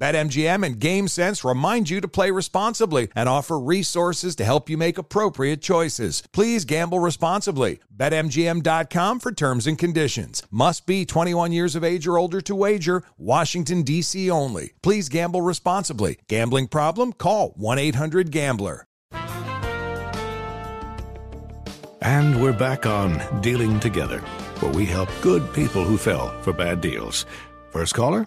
BetMGM and GameSense remind you to play responsibly and offer resources to help you make appropriate choices. Please gamble responsibly. BetMGM.com for terms and conditions. Must be 21 years of age or older to wager. Washington, D.C. only. Please gamble responsibly. Gambling problem? Call 1 800 Gambler. And we're back on Dealing Together, where we help good people who fell for bad deals. First caller?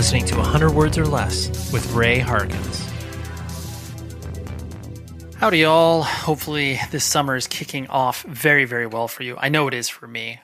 Listening to 100 Words or Less with Ray Harkins. Howdy, y'all. Hopefully, this summer is kicking off very, very well for you. I know it is for me.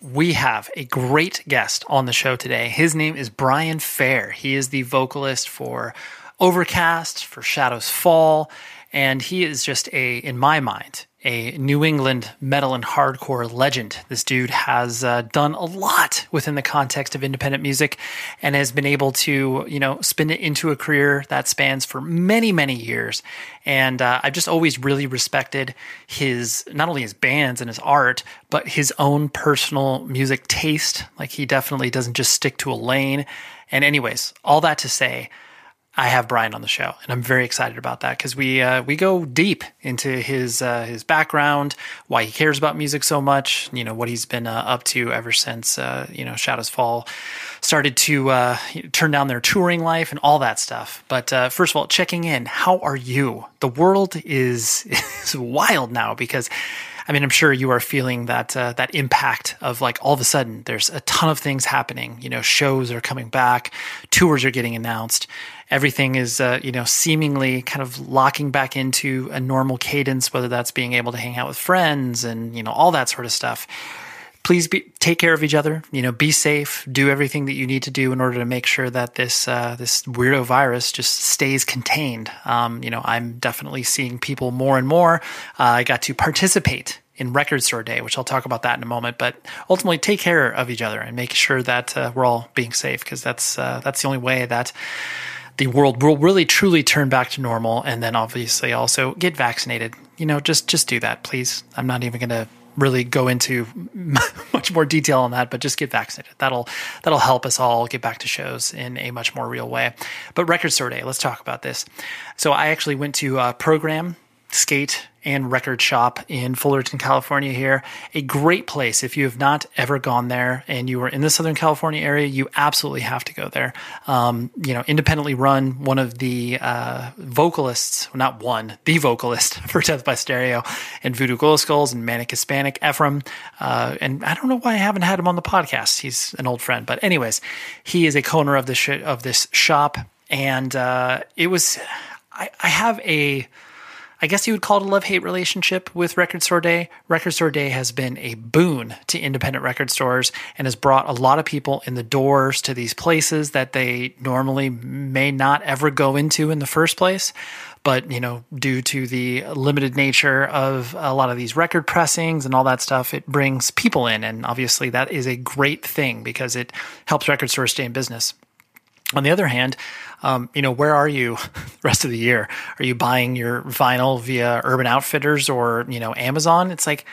We have a great guest on the show today. His name is Brian Fair. He is the vocalist for Overcast, for Shadows Fall, and he is just a, in my mind, a New England metal and hardcore legend. This dude has uh, done a lot within the context of independent music and has been able to, you know, spin it into a career that spans for many, many years. And uh, I've just always really respected his, not only his bands and his art, but his own personal music taste. Like he definitely doesn't just stick to a lane. And, anyways, all that to say, I have Brian on the show, and I'm very excited about that because we uh, we go deep into his uh, his background, why he cares about music so much, you know what he's been uh, up to ever since uh, you know Shadows Fall started to uh, turn down their touring life and all that stuff. But uh, first of all, checking in, how are you? The world is is wild now because. I mean, I'm sure you are feeling that uh, that impact of like all of a sudden there's a ton of things happening. You know, shows are coming back, tours are getting announced, everything is uh, you know seemingly kind of locking back into a normal cadence. Whether that's being able to hang out with friends and you know all that sort of stuff. Please be, take care of each other. You know, be safe. Do everything that you need to do in order to make sure that this uh, this weirdo virus just stays contained. Um, you know, I'm definitely seeing people more and more. Uh, I got to participate in Record Store Day, which I'll talk about that in a moment. But ultimately, take care of each other and make sure that uh, we're all being safe because that's uh, that's the only way that the world will really truly turn back to normal. And then obviously also get vaccinated. You know, just just do that, please. I'm not even going to really go into much more detail on that, but just get vaccinated. That'll that'll help us all get back to shows in a much more real way. But Record Store Day, let's talk about this. So I actually went to a program skate and record shop in Fullerton, California. Here, a great place. If you have not ever gone there and you are in the Southern California area, you absolutely have to go there. Um, you know, independently run. One of the uh, vocalists, well, not one, the vocalist for Death by Stereo and Voodoo Glow Skulls and Manic Hispanic, Efrem. Uh, and I don't know why I haven't had him on the podcast. He's an old friend, but anyways, he is a co-owner of this sh- of this shop, and uh, it was. I, I have a I guess you would call it a love hate relationship with Record Store Day. Record Store Day has been a boon to independent record stores and has brought a lot of people in the doors to these places that they normally may not ever go into in the first place. But, you know, due to the limited nature of a lot of these record pressings and all that stuff, it brings people in. And obviously, that is a great thing because it helps record stores stay in business. On the other hand, um, you know, where are you the rest of the year? Are you buying your vinyl via Urban Outfitters or, you know, Amazon? It's like,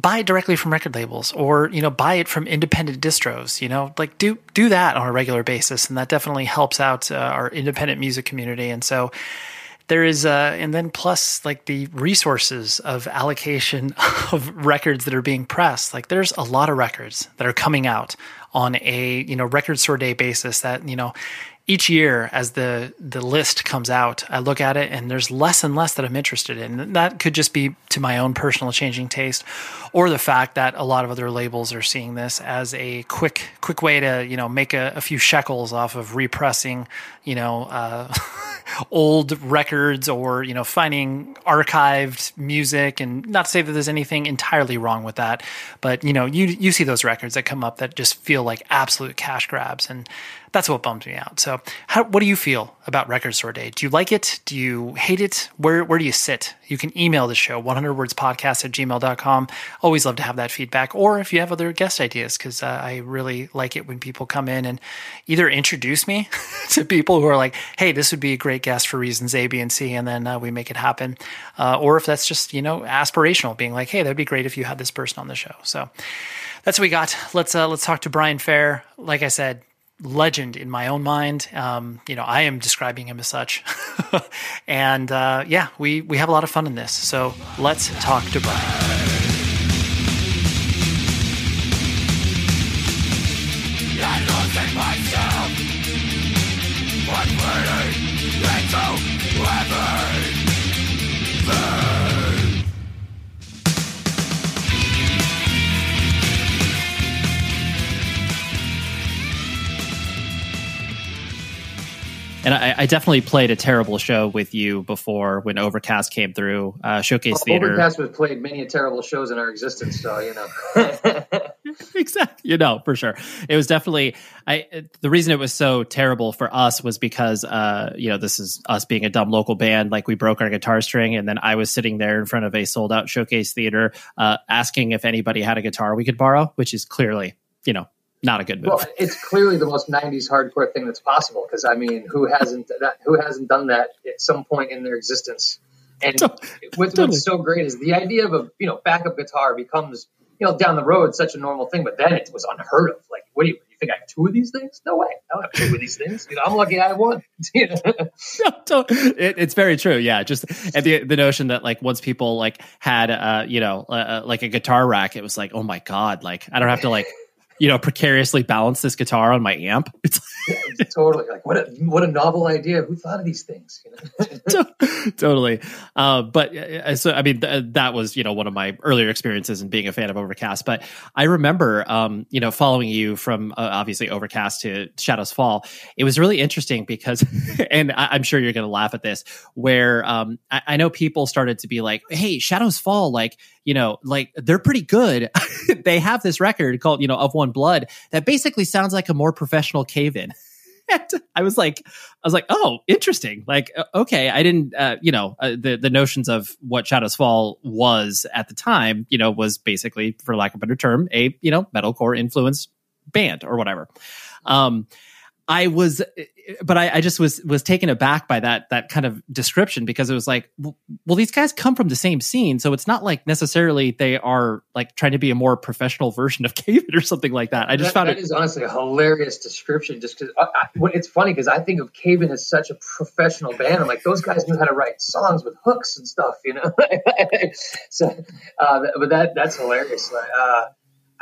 buy it directly from record labels or you know buy it from independent distros you know like do do that on a regular basis and that definitely helps out uh, our independent music community and so there is uh and then plus like the resources of allocation of records that are being pressed like there's a lot of records that are coming out on a you know record store day basis that you know each year as the the list comes out i look at it and there's less and less that i'm interested in. That could just be to my own personal changing taste or the fact that a lot of other labels are seeing this as a quick quick way to you know make a, a few shekels off of repressing you know uh, old records or you know finding archived music. And not to say that there's anything entirely wrong with that but you know you you see those records that come up that just feel like absolute cash grabs. And that's what bums me out. So, how, what do you feel about Record Store Day? Do you like it? Do you hate it? Where where do you sit? You can email the show, 100wordspodcast at gmail.com. Always love to have that feedback. Or if you have other guest ideas, because uh, I really like it when people come in and either introduce me to people who are like, hey, this would be a great guest for reasons A, B, and C, and then uh, we make it happen. Uh, or if that's just, you know, aspirational, being like, hey, that'd be great if you had this person on the show. So, that's what we got. Let's uh, let's talk to Brian Fair. Like I said, legend in my own mind. Um, you know, I am describing him as such. and uh, yeah, we we have a lot of fun in this. So let's talk to Brian. And I, I, definitely played a terrible show with you before when Overcast came through uh, Showcase well, Theater. Overcast has played many terrible shows in our existence, so you know. exactly, you know for sure. It was definitely I. The reason it was so terrible for us was because uh, you know this is us being a dumb local band. Like we broke our guitar string, and then I was sitting there in front of a sold out Showcase Theater, uh, asking if anybody had a guitar we could borrow, which is clearly you know not a good move. Well, it's clearly the most '90s hardcore thing that's possible because I mean, who hasn't that? Who hasn't done that at some point in their existence? And what's, what's so great is the idea of a you know backup guitar becomes you know down the road such a normal thing, but then it was unheard of. Like, what do you, you think I have two of these things? No way, I don't have two of these things. You know, I'm lucky I have one. it, it's very true. Yeah, just and the the notion that like once people like had uh you know uh, uh, like a guitar rack, it was like oh my god, like I don't have to like you know, precariously balance this guitar on my amp. It's totally like what a what a novel idea. Who thought of these things? You know? totally. Uh, but uh, so I mean, th- that was you know one of my earlier experiences in being a fan of Overcast. But I remember, um, you know, following you from uh, obviously Overcast to Shadows Fall. It was really interesting because, and I- am sure you're going to laugh at this, where um, I-, I know people started to be like, "Hey, Shadows Fall, like." you know, like they're pretty good. they have this record called, you know, Of One Blood that basically sounds like a more professional Cave-In. I was like, I was like, oh, interesting. Like, okay, I didn't, uh, you know, uh, the the notions of what Shadows Fall was at the time, you know, was basically, for lack of a better term, a you know metalcore influenced band or whatever. Um, I was, but I, I, just was was taken aback by that that kind of description because it was like, well, well, these guys come from the same scene, so it's not like necessarily they are like trying to be a more professional version of Cave-In or something like that. I just that, found that it is honestly a hilarious description. Just because it's funny because I think of Cave-In as such a professional band. I'm like, those guys knew how to write songs with hooks and stuff, you know. so, uh, but that that's hilarious. Uh,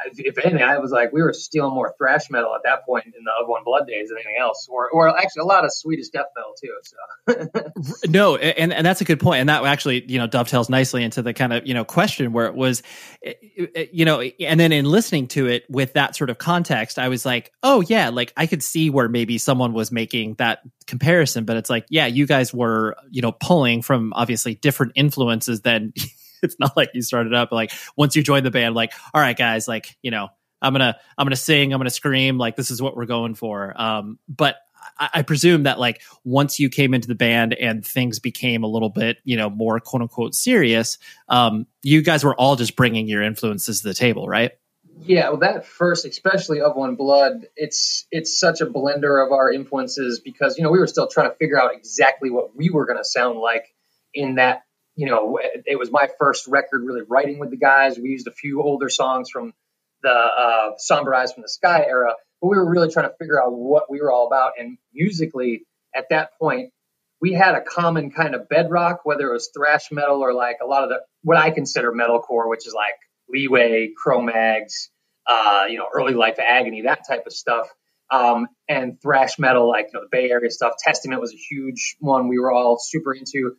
if anything, I was like, we were stealing more thrash metal at that point in the Of One Blood days than anything else, or, or actually a lot of Swedish death metal too. So no, and and that's a good point, and that actually you know dovetails nicely into the kind of you know question where it was, eh, eh, you know, and then in listening to it with that sort of context, I was like, oh yeah, like I could see where maybe someone was making that comparison, but it's like, yeah, you guys were you know pulling from obviously different influences than it's not like you started up like once you join the band, like, all right, guys, like, you know, I'm gonna I'm gonna sing, I'm gonna scream, like this is what we're going for. Um, but I, I, presume that like once you came into the band and things became a little bit, you know, more quote unquote serious, um, you guys were all just bringing your influences to the table, right? Yeah, well, that first, especially of One Blood, it's it's such a blender of our influences because you know we were still trying to figure out exactly what we were going to sound like in that you know, it was my first record really writing with the guys. We used a few older songs from the uh, Somber Eyes from the Sky era, but we were really trying to figure out what we were all about. And musically, at that point, we had a common kind of bedrock, whether it was thrash metal or like a lot of the what I consider metalcore, which is like Leeway, Cro-Mags, uh, you know, early life agony, that type of stuff. Um, and thrash metal, like you know, the Bay Area stuff. Testament was a huge one we were all super into.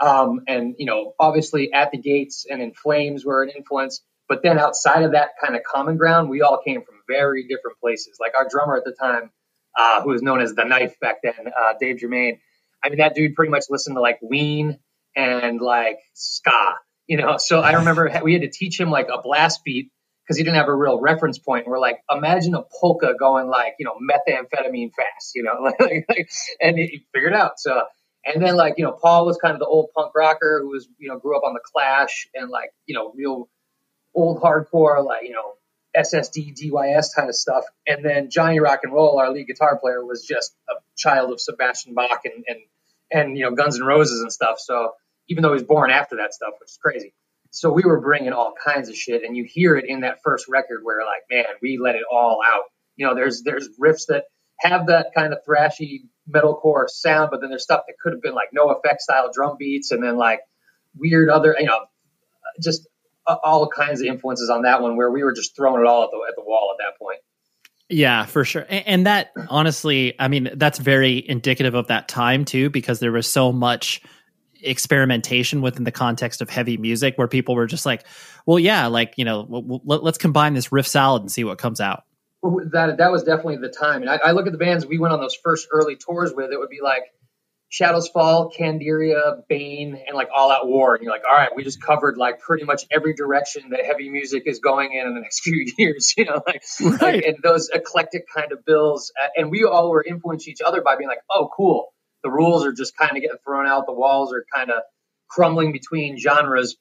Um, and, you know, obviously at the gates and in flames were an influence. But then outside of that kind of common ground, we all came from very different places. Like our drummer at the time, uh, who was known as the Knife back then, uh, Dave Germain. I mean, that dude pretty much listened to like Ween and like ska, you know. So I remember we had to teach him like a blast beat because he didn't have a real reference point. We're like, imagine a polka going like, you know, methamphetamine fast, you know, and he figured out. So and then like, you know, Paul was kind of the old punk rocker who was, you know, grew up on the Clash and like, you know, real old hardcore, like, you know, SSD, DYS kind of stuff. And then Johnny Rock and Roll, our lead guitar player, was just a child of Sebastian Bach and, and, and, you know, Guns N' Roses and stuff. So even though he was born after that stuff, which is crazy. So we were bringing all kinds of shit and you hear it in that first record where like, man, we let it all out. You know, there's, there's riffs that have that kind of thrashy metalcore sound, but then there's stuff that could have been like no effect style drum beats, and then like weird other, you know, just uh, all kinds of influences on that one where we were just throwing it all at the at the wall at that point. Yeah, for sure. And that honestly, I mean, that's very indicative of that time too, because there was so much experimentation within the context of heavy music where people were just like, well, yeah, like, you know, let's combine this riff salad and see what comes out that that was definitely the time. And I, I, look at the bands we went on those first early tours with. It would be like Shadows Fall, Candiria, Bane, and like All Out War. And you're like, all right, we just covered like pretty much every direction that heavy music is going in in the next few years. You know, like, right. like and those eclectic kind of bills. Uh, and we all were influencing each other by being like, oh, cool. The rules are just kind of getting thrown out. The walls are kind of crumbling between genres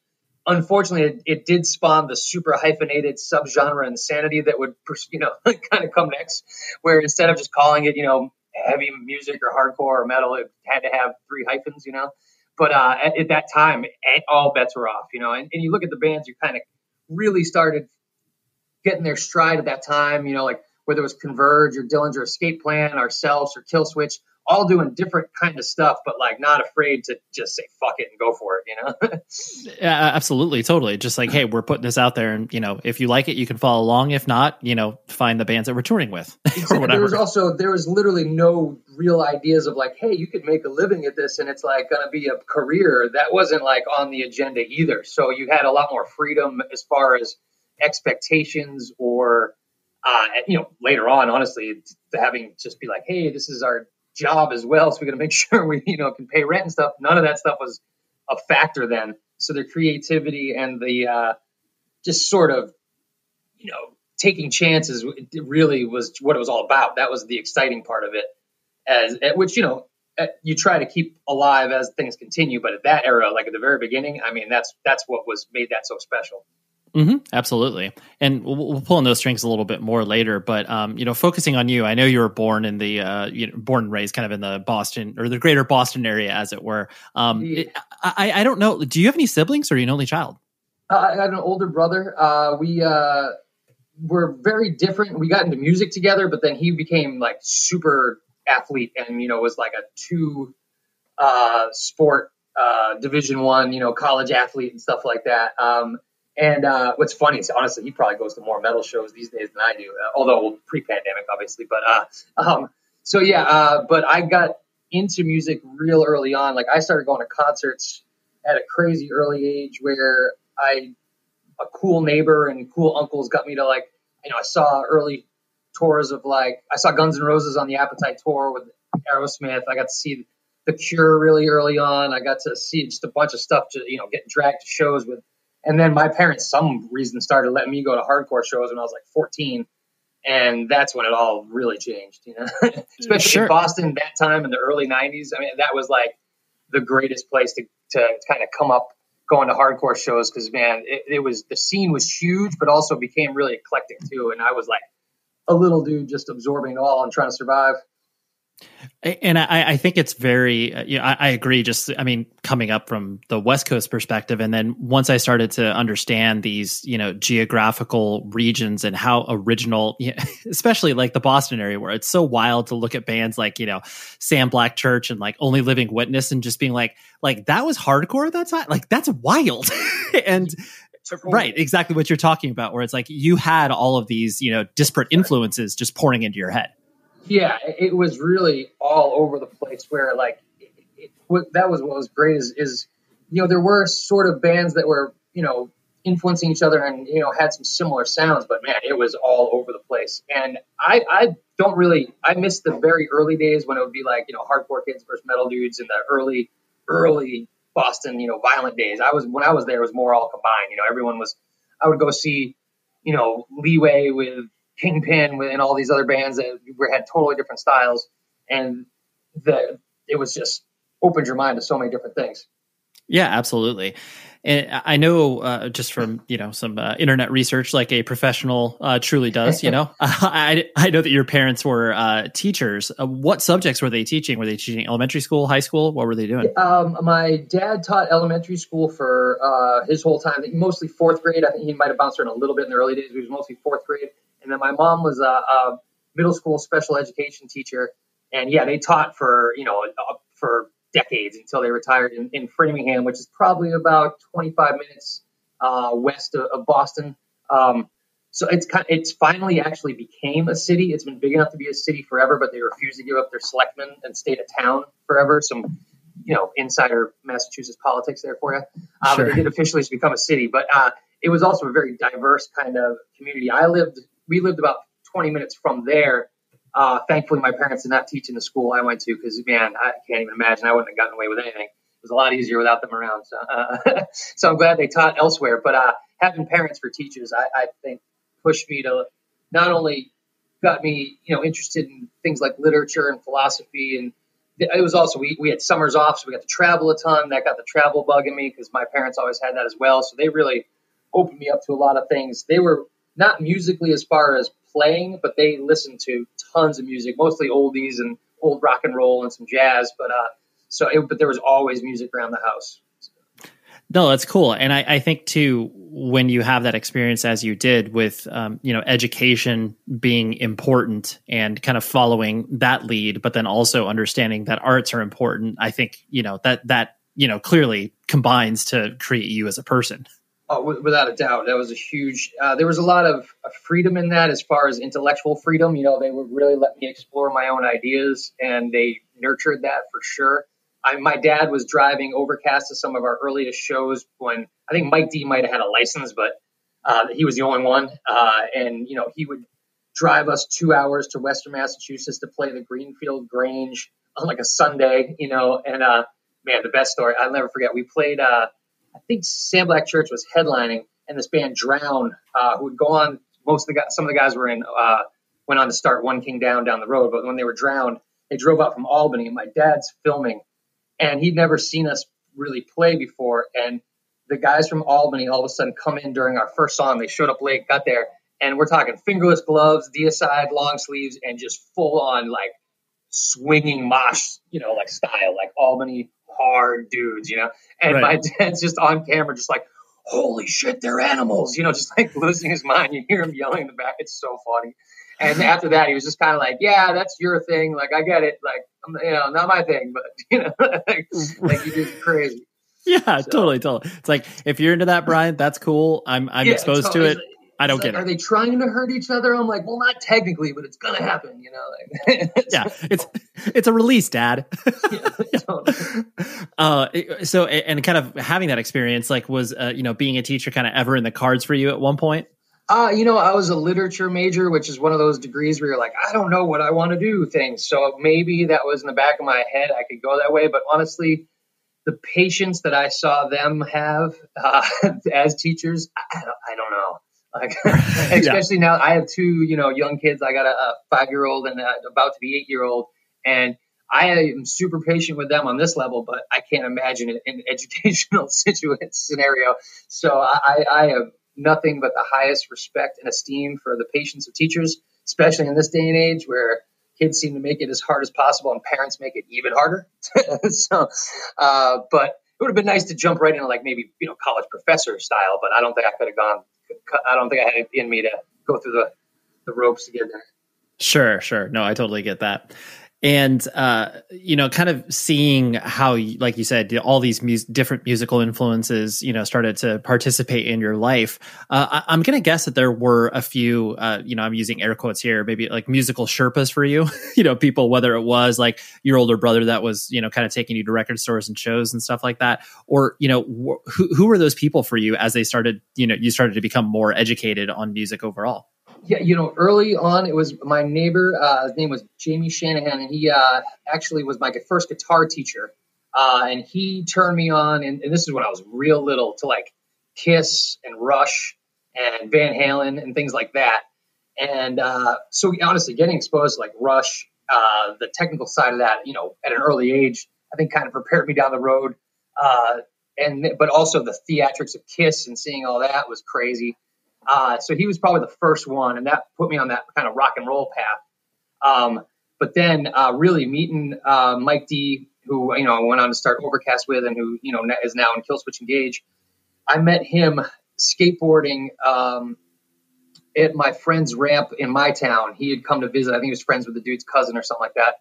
unfortunately, it, it, did spawn the super hyphenated subgenre insanity that would, you know, kind of come next, where instead of just calling it, you know, heavy music or hardcore or metal, it had to have three hyphens, you know. But uh, at, at, that time, all bets were off, you know. And, and you look at the bands you kind of really started getting their stride at that time, you know, like whether it was Converge or Dillinger Escape Plan, ourselves or Killswitch all doing different kind of stuff, but like not afraid to just say fuck it and go for it, you know? yeah, absolutely, totally. Just like, hey, we're putting this out there, and you know, if you like it, you can follow along. If not, you know, find the bands that we're touring with. Exactly. There was also there was literally no real ideas of like, hey, you could make a living at this, and it's like going to be a career. That wasn't like on the agenda either. So you had a lot more freedom as far as expectations or uh, you know, later on, honestly, having just be like, hey, this is our job as well. So we got to make sure we, you know, can pay rent and stuff. None of that stuff was a factor then. So their creativity and the uh, just sort of, you know, taking chances really was what it was all about. That was the exciting part of it, as which you know you try to keep alive as things continue. But at that era, like at the very beginning, I mean, that's that's what was made that so special. Mm-hmm, absolutely, and we'll, we'll, pull on those strings a little bit more later. But um, you know, focusing on you, I know you were born in the uh, you know, born and raised kind of in the Boston or the greater Boston area, as it were. Um, yeah. it, I, I don't know. Do you have any siblings, or are you an only child? Uh, I got an older brother. Uh, we uh, were very different. We got into music together, but then he became like super athlete, and you know was like a two uh, sport uh, Division One, you know, college athlete and stuff like that. Um, and uh, what's funny is honestly, he probably goes to more metal shows these days than I do, uh, although pre-pandemic, obviously. But uh, um, so yeah, uh, but I got into music real early on. Like I started going to concerts at a crazy early age, where I a cool neighbor and cool uncles got me to like, you know, I saw early tours of like I saw Guns N' Roses on the Appetite tour with Aerosmith. I got to see The Cure really early on. I got to see just a bunch of stuff, to, you know, getting dragged to shows with and then my parents, some reason, started letting me go to hardcore shows when I was like 14. And that's when it all really changed, you know, especially sure. in Boston that time in the early 90s. I mean, that was like the greatest place to, to kind of come up going to hardcore shows because, man, it, it was the scene was huge, but also became really eclectic too. And I was like a little dude just absorbing it all and trying to survive. And I, I, think it's very, uh, you know, I, I, agree. Just, I mean, coming up from the West Coast perspective, and then once I started to understand these, you know, geographical regions and how original, you know, especially like the Boston area, where it's so wild to look at bands like, you know, Sam Black Church and like Only Living Witness, and just being like, like that was hardcore at that time. Like that's wild, and right, exactly what you're talking about, where it's like you had all of these, you know, disparate influences just pouring into your head. Yeah, it was really all over the place. Where like it, it, that was what was great is is you know there were sort of bands that were you know influencing each other and you know had some similar sounds, but man, it was all over the place. And I I don't really I miss the very early days when it would be like you know hardcore kids versus metal dudes in the early early Boston you know violent days. I was when I was there it was more all combined. You know everyone was I would go see you know Leeway with Kingpin and all these other bands that were, had totally different styles, and the it was just opened your mind to so many different things. Yeah, absolutely. And I know uh, just from you know some uh, internet research, like a professional uh, truly does. You know, I I know that your parents were uh, teachers. Uh, what subjects were they teaching? Were they teaching elementary school, high school? What were they doing? Um, my dad taught elementary school for uh, his whole time. Mostly fourth grade. I think he might have bounced around a little bit in the early days. But he was mostly fourth grade. And then my mom was a, a middle school special education teacher, and yeah, they taught for you know for decades until they retired in, in Framingham, which is probably about 25 minutes uh, west of, of Boston. Um, so it's kind of, it's finally actually became a city. It's been big enough to be a city forever, but they refused to give up their selectmen and stayed a town forever. Some, you know, insider Massachusetts politics there for you. Uh, sure. They did officially become a city. But uh, it was also a very diverse kind of community. I lived we lived about 20 minutes from there. Uh, thankfully, my parents did not teach in the school I went to because, man, I can't even imagine. I wouldn't have gotten away with anything. It was a lot easier without them around. So, uh, so I'm glad they taught elsewhere. But uh, having parents for teachers, I, I think, pushed me to not only got me, you know, interested in things like literature and philosophy, and it was also we, we had summers off, so we got to travel a ton. That got the travel bug in me because my parents always had that as well. So they really opened me up to a lot of things. They were not musically as far as playing, but they listened to tons of music, mostly oldies and old rock and roll and some jazz. But uh, so, it, but there was always music around the house. No, that's cool, and I, I, think too when you have that experience as you did with um, you know education being important and kind of following that lead, but then also understanding that arts are important. I think you know that that you know clearly combines to create you as a person. Oh, without a doubt, that was a huge. Uh, there was a lot of freedom in that, as far as intellectual freedom. You know, they would really let me explore my own ideas, and they nurtured that for sure. I, my dad was driving Overcast to some of our earliest shows when I think Mike D might have had a license, but uh, he was the only one. Uh, and you know, he would drive us two hours to Western Massachusetts to play the Greenfield Grange on like a Sunday. You know, and uh, man, the best story I'll never forget. We played. I think Sam Black Church was headlining, and this band Drown, uh, who would go on. Most of the guys, some of the guys were in, uh, went on to start One King Down down the road. But when they were drowned, they drove out from Albany, and my dad's filming, and he'd never seen us really play before. And the guys from Albany all of a sudden come in during our first song. They showed up late, got there, and we're talking fingerless gloves, deicide long sleeves, and just full on like swinging mosh, you know, like style, like Albany hard dudes, you know. And right. my dad's just on camera, just like, holy shit, they're animals, you know, just like losing his mind. You hear him yelling in the back. It's so funny. And after that, he was just kind of like, yeah, that's your thing. Like, I get it. Like, you know, not my thing, but, you know, like, like you did crazy. Yeah, so. totally, totally. It's like if you're into that, Brian, that's cool. I'm I'm yeah, exposed totally. to it. I don't get it. Are they trying to hurt each other? I'm like, well, not technically, but it's gonna happen, you know. Like, yeah, it's it's a release, Dad. yeah, totally. uh, so and kind of having that experience, like, was uh, you know being a teacher kind of ever in the cards for you at one point? Uh, you know, I was a literature major, which is one of those degrees where you're like, I don't know what I want to do things. So maybe that was in the back of my head. I could go that way, but honestly, the patience that I saw them have uh, as teachers, I don't, I don't know. Like, especially yeah. now, I have two, you know, young kids. I got a, a five year old and a, about to be eight year old, and I am super patient with them on this level, but I can't imagine it in an educational situation scenario. So I, I have nothing but the highest respect and esteem for the patience of teachers, especially in this day and age where kids seem to make it as hard as possible and parents make it even harder. so, uh, but it would have been nice to jump right into like maybe you know college professor style, but I don't think I could have gone I don't think I had it in me to go through the, the ropes to get there. Sure, sure. No, I totally get that and uh, you know, kind of seeing how, like you said, all these mu- different musical influences, you know, started to participate in your life. Uh, I- am to guess that there were a few, uh, you know, I'm using air quotes here, maybe like musical Sherpas for you. you know, people whether it was like your older brother that was, you know, kind of taking you to record stores and shows and stuff like that, or you know, wh- who who were those people for you as they started, you know, you started to become more educated on music overall. Yeah, you know, early on, it was my neighbor. Uh, his name was Jamie Shanahan, and he uh, actually was my first guitar teacher. Uh, and he turned me on, and, and, this is when I was real little, to like Kiss and Rush and Van Halen and things like that. And uh, so, honestly, getting exposed to like Rush, uh, the technical side of that, you know, at an early age, I think kind of prepared me down the road. Uh, and but also the theatrics of Kiss and seeing all that was crazy. Uh, so he was probably the first one, and that put me on that kind of rock and roll path. Um, but then uh, really meeting uh, Mike D, who you know I went on to start Overcast with, and who you know is now in Killswitch Engage. I met him skateboarding um, at my friend's ramp in my town. He had come to visit. I think he was friends with the dude's cousin or something like that.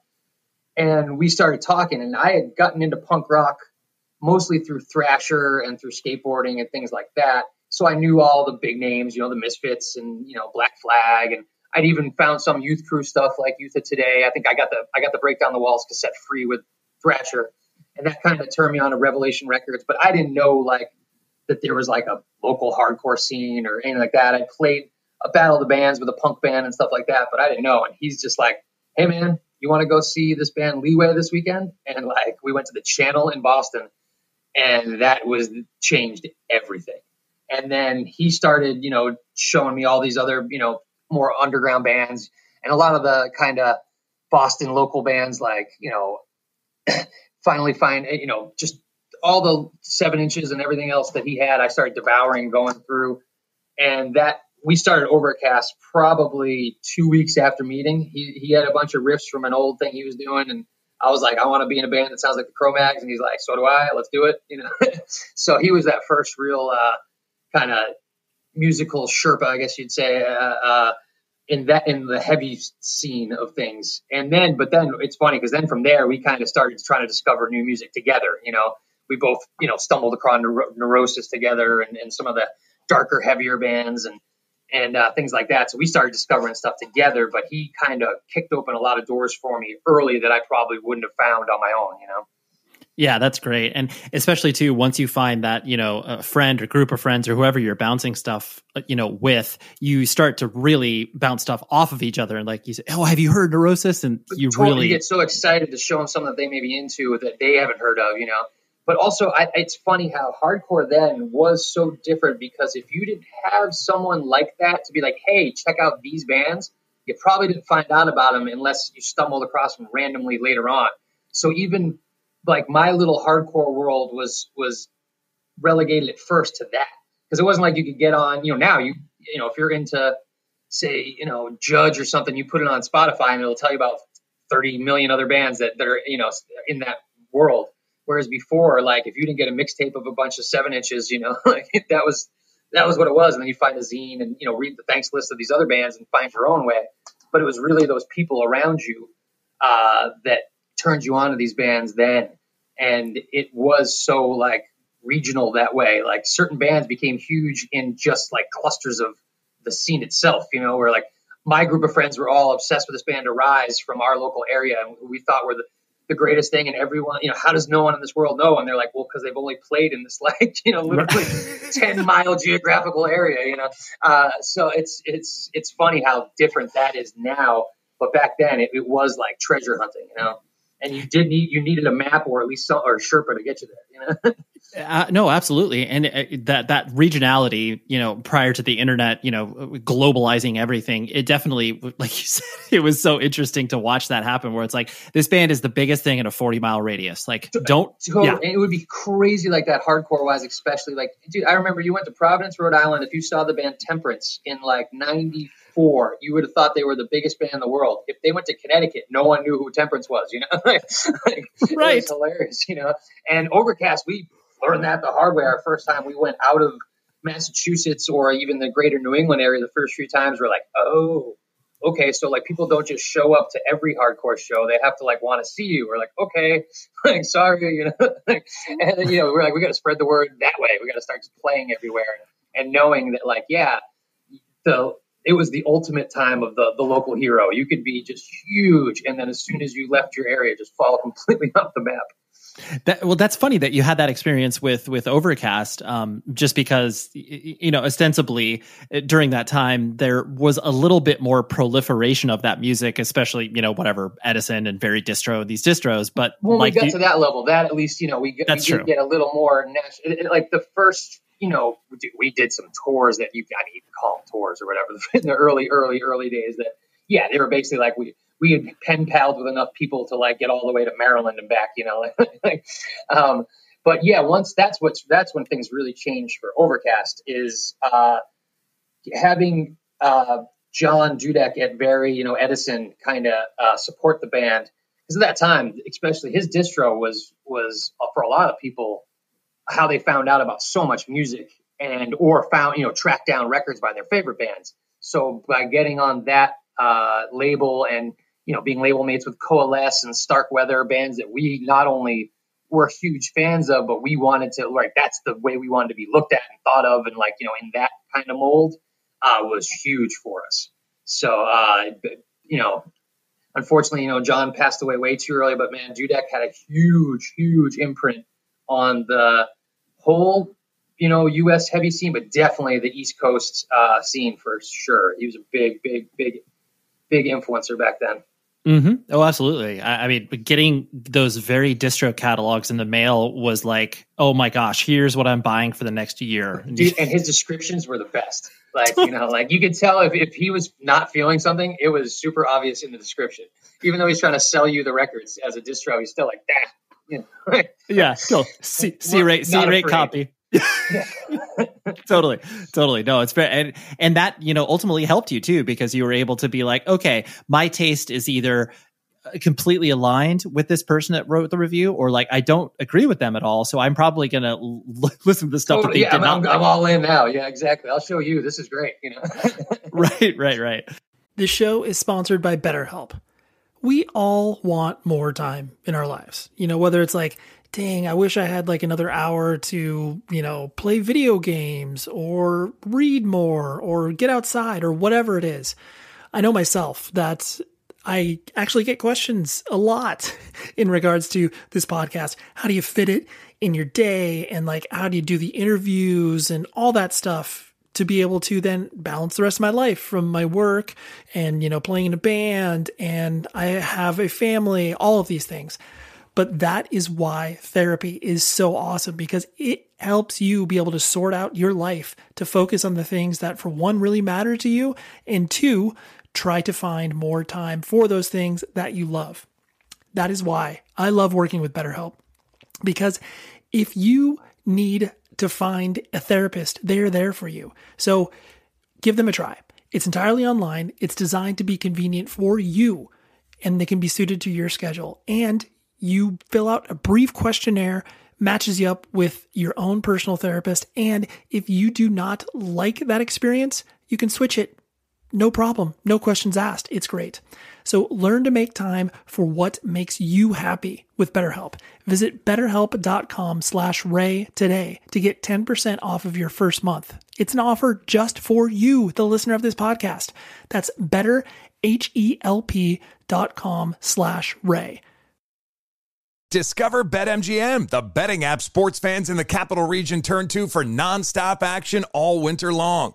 And we started talking, and I had gotten into punk rock mostly through Thrasher and through skateboarding and things like that so I knew all the big names, you know, the Misfits and you know Black Flag, and I'd even found some Youth Crew stuff like Youth of Today. I think I got the I got the Break Down the Walls cassette free with Thrasher, and that kind of turned me on to Revelation Records. But I didn't know like that there was like a local hardcore scene or anything like that. I played a battle of the bands with a punk band and stuff like that, but I didn't know. And he's just like, "Hey man, you want to go see this band Leeway this weekend?" And like we went to the Channel in Boston, and that was changed everything. And then he started, you know, showing me all these other, you know, more underground bands and a lot of the kind of Boston local bands like, you know, finally find, you know, just all the seven inches and everything else that he had. I started devouring, going through, and that we started Overcast probably two weeks after meeting. He he had a bunch of riffs from an old thing he was doing, and I was like, I want to be in a band that sounds like the Cro-Mags, and he's like, so do I. Let's do it, you know. so he was that first real uh, kind of musical Sherpa, I guess you'd say, uh, uh, in that in the heavy scene of things. And then, but then it's funny because then from there we kind of started trying to discover new music together. You know, we both you know stumbled across Neur- Neurosis together and, and some of the darker, heavier bands and and uh, things like that. So we started discovering stuff together. But he kind of kicked open a lot of doors for me early that I probably wouldn't have found on my own. You know. Yeah, that's great. And especially too, once you find that, you know, a friend or group of friends or whoever you're bouncing stuff, uh, you know, with, you start to really bounce stuff off of each other. And like you say, oh, have you heard Neurosis? And you totally really get so excited to show them something that they may be into that they haven't heard of, you know. But also, I, it's funny how hardcore then was so different because if you didn't have someone like that to be like, hey, check out these bands, you probably didn't find out about them unless you stumbled across them randomly later on. So even like my little hardcore world was was relegated at first to that because it wasn't like you could get on. You know, now you you know if you're into say you know Judge or something, you put it on Spotify and it'll tell you about 30 million other bands that, that are you know in that world. Whereas before, like if you didn't get a mixtape of a bunch of seven inches, you know, that was that was what it was. And then you find a zine and you know read the thanks list of these other bands and find your own way. But it was really those people around you uh, that turned you on to these bands then, and it was so like regional that way. Like certain bands became huge in just like clusters of the scene itself. You know, where like my group of friends were all obsessed with this band Arise from our local area, and we thought were the the greatest thing and everyone you know how does no one in this world know and they're like well because they've only played in this like you know literally 10 mile geographical area you know uh, so it's it's it's funny how different that is now but back then it, it was like treasure hunting you know and you did need you needed a map or at least some or a Sherpa to get you there. You know. uh, no, absolutely, and uh, that that regionality, you know, prior to the internet, you know, globalizing everything, it definitely, like you said, it was so interesting to watch that happen. Where it's like this band is the biggest thing in a forty mile radius. Like, don't. So, yeah. it would be crazy like that hardcore wise, especially like, dude. I remember you went to Providence, Rhode Island. If you saw the band Temperance in like ninety four, you would have thought they were the biggest band in the world. If they went to Connecticut, no one knew who Temperance was. You know, like, right? It hilarious. You know, and Overcast, we learned that the hard way. Our first time we went out of Massachusetts or even the greater New England area, the first few times we're like, oh, okay, so like people don't just show up to every hardcore show. They have to like want to see you. We're like, okay, like sorry, you know. and then, you know, we're like, we got to spread the word that way. We got to start playing everywhere and knowing that like, yeah, the it was the ultimate time of the the local hero. You could be just huge, and then as soon as you left your area, just fall completely off the map. That, well, that's funny that you had that experience with with Overcast, um, just because you know ostensibly uh, during that time there was a little bit more proliferation of that music, especially you know whatever Edison and Very Distro these distros. But when like we got the, to that level, that at least you know we, we did true. get a little more national. Like the first you know, we did some tours that you, I mean, you can call them tours or whatever in the early, early, early days that, yeah, they were basically like we, we had pen pals with enough people to like get all the way to Maryland and back, you know, um, but yeah, once that's what's, that's when things really changed for Overcast is, uh, having, uh, John Dudek at Very, you know, Edison kind of, uh, support the band. Cause at that time, especially his distro was, was uh, for a lot of people, how they found out about so much music and or found you know tracked down records by their favorite bands. So by getting on that uh, label and you know being label mates with Coalesce and Starkweather bands that we not only were huge fans of, but we wanted to like that's the way we wanted to be looked at and thought of, and like you know in that kind of mold uh, was huge for us. So uh, you know, unfortunately, you know John passed away way too early, but man, Dudek had a huge, huge imprint on the whole, you know, U.S. heavy scene, but definitely the East Coast uh, scene for sure. He was a big, big, big, big influencer back then. Mm-hmm. Oh, absolutely. I, I, mean, getting those very distro catalogs in the mail was like, oh my gosh, here's what I'm buying for the next year. Dude, and his descriptions were the best. Like, you know, like you could tell if, if he was not feeling something, it was super obvious in the description. Even though he's trying to sell you the records as a distro, he's still like, that yeah, Yeah, cool. C, C rate, C rate copy. totally totally. No it's fair. And and that you know ultimately helped you too because you were able to be like okay my taste is either uh, completely aligned with this person that wrote the review or like i don't agree with them at all. So i'm probably gonna l- listen to the stuff totally, that they yeah, I'm, I'm, all in now. Yeah exactly. I'll show you. This is great you know. Right right right. This show is sponsored by betterhelp we all want more time in our lives. You know, whether it's like, dang, I wish I had like another hour to, you know, play video games or read more or get outside or whatever it is. I know myself that I actually get questions a lot in regards to this podcast. How do you fit it in your day? And like, how do you do the interviews and all that stuff? To be able to then balance the rest of my life from my work and, you know, playing in a band and I have a family, all of these things. But that is why therapy is so awesome because it helps you be able to sort out your life to focus on the things that, for one, really matter to you, and two, try to find more time for those things that you love. That is why I love working with BetterHelp because if you need to find a therapist, they're there for you. So give them a try. It's entirely online. It's designed to be convenient for you and they can be suited to your schedule. And you fill out a brief questionnaire, matches you up with your own personal therapist. And if you do not like that experience, you can switch it. No problem. No questions asked. It's great. So learn to make time for what makes you happy with BetterHelp. Visit betterhelp.com slash ray today to get 10% off of your first month. It's an offer just for you, the listener of this podcast. That's betterhelp.com slash ray. Discover BetMGM, the betting app sports fans in the capital region turn to for nonstop action all winter long.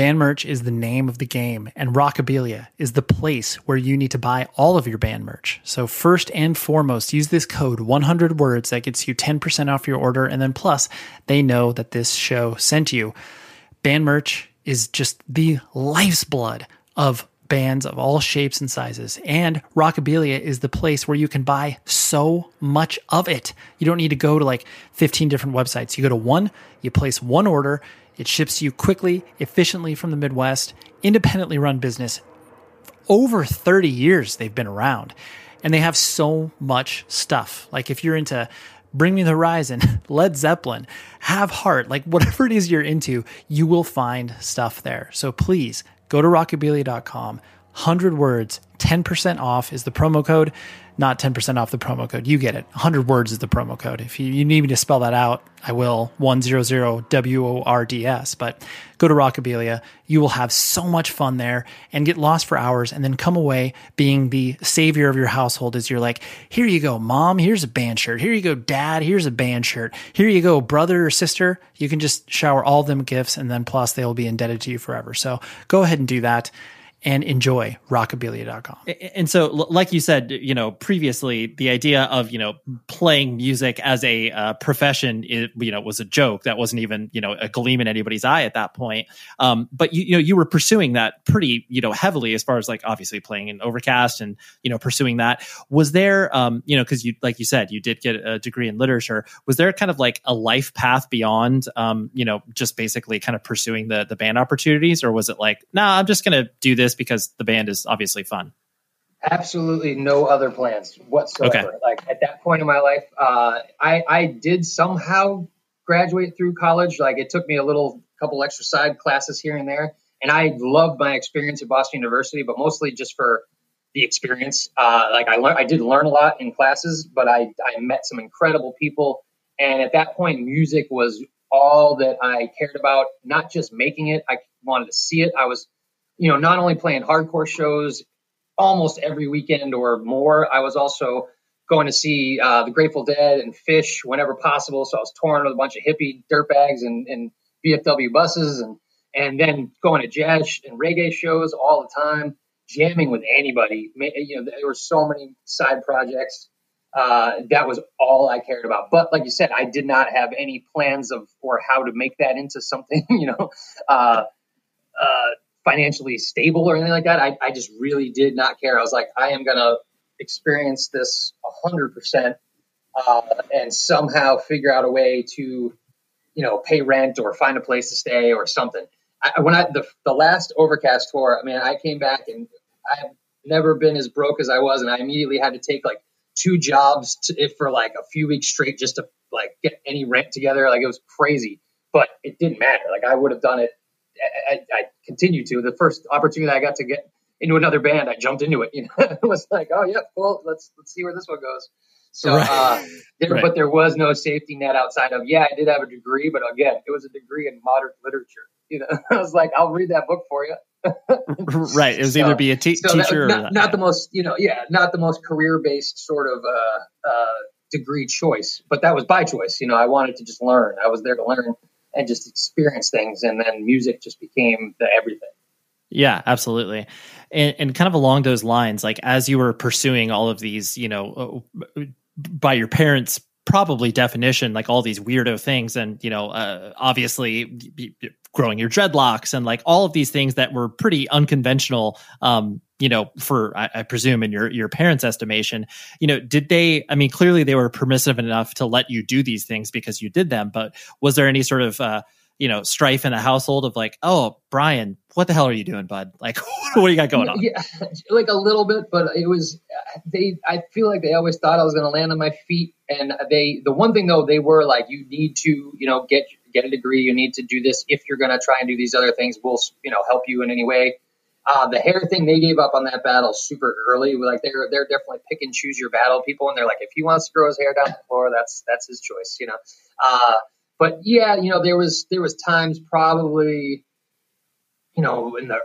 Band merch is the name of the game, and Rockabilia is the place where you need to buy all of your band merch. So, first and foremost, use this code 100 words that gets you 10% off your order, and then plus, they know that this show sent you. Band merch is just the life's blood of bands of all shapes and sizes. And Rockabilia is the place where you can buy so much of it. You don't need to go to like 15 different websites. You go to one, you place one order, it ships you quickly, efficiently from the Midwest, independently run business. Over 30 years they've been around and they have so much stuff. Like if you're into Bring Me the Horizon, Led Zeppelin, Have Heart, like whatever it is you're into, you will find stuff there. So please go to rockabilia.com, 100 words, 10% off is the promo code not 10% off the promo code. You get it. 100 words is the promo code. If you, you need me to spell that out, I will 100 W O R D S. But go to Rockabilia. You will have so much fun there and get lost for hours and then come away being the savior of your household as you're like, here you go, mom, here's a band shirt. Here you go, dad, here's a band shirt. Here you go, brother or sister. You can just shower all them gifts and then plus they will be indebted to you forever. So go ahead and do that and enjoy rockabilia.com. And so, like you said, you know, previously, the idea of, you know, playing music as a uh, profession, it, you know, was a joke. That wasn't even, you know, a gleam in anybody's eye at that point. Um, but you, you know, you were pursuing that pretty, you know, heavily as far as like obviously playing in Overcast and, you know, pursuing that. Was there, um, you know, because you, like you said, you did get a degree in literature. Was there kind of like a life path beyond, um, you know, just basically kind of pursuing the the band opportunities, or was it like, nah, I'm just going to do this because the band is obviously fun. Absolutely no other plans whatsoever. Okay. Like at that point in my life, uh, I, I did somehow graduate through college. Like it took me a little couple extra side classes here and there. And I loved my experience at Boston University, but mostly just for the experience. Uh, like I learned, I did learn a lot in classes, but I, I met some incredible people. And at that point, music was all that I cared about, not just making it. I wanted to see it. I was you know, not only playing hardcore shows almost every weekend or more, I was also going to see uh, the Grateful Dead and Phish whenever possible. So I was touring with a bunch of hippie dirtbags and, and VFW buses and and then going to jazz and reggae shows all the time, jamming with anybody. You know, there were so many side projects. Uh, that was all I cared about. But like you said, I did not have any plans of or how to make that into something, you know, uh, uh, financially stable or anything like that. I, I just really did not care. I was like, I am gonna experience this hundred percent uh, and somehow figure out a way to, you know, pay rent or find a place to stay or something. I, when I the the last Overcast tour, I mean, I came back and I've never been as broke as I was, and I immediately had to take like two jobs to, for like a few weeks straight just to like get any rent together. Like it was crazy, but it didn't matter. Like I would have done it. I, I, I continue to. The first opportunity I got to get into another band, I jumped into it. You know, it was like, oh yeah, well, Let's let's see where this one goes. So, right. uh, there, right. but there was no safety net outside of yeah, I did have a degree, but again, it was a degree in modern literature. You know, I was like, I'll read that book for you. right. It was so, either be a te- so teacher that, not, or not the most, you know, yeah, not the most career based sort of uh, uh, degree choice, but that was by choice. You know, I wanted to just learn. I was there to learn and just experience things, and then music just became the everything. Yeah, absolutely. And, and kind of along those lines, like as you were pursuing all of these, you know, uh, by your parents' probably definition, like all these weirdo things, and you know, uh, obviously growing your dreadlocks and like all of these things that were pretty unconventional. Um, you know, for I, I presume in your your parents' estimation, you know, did they? I mean, clearly they were permissive enough to let you do these things because you did them. But was there any sort of uh, you know strife in the household of like oh brian what the hell are you doing bud like what do you got going on yeah like a little bit but it was they i feel like they always thought i was going to land on my feet and they the one thing though they were like you need to you know get get a degree you need to do this. If you're going to try and do these other things we'll you know help you in any way. Uh, the hair thing they gave up on that battle super early. Like they're they're definitely pick and choose your battle people and they're like if he wants to grow his hair down the floor that's that's his choice you know. Uh, but yeah, you know, there was there was times probably, you know, in the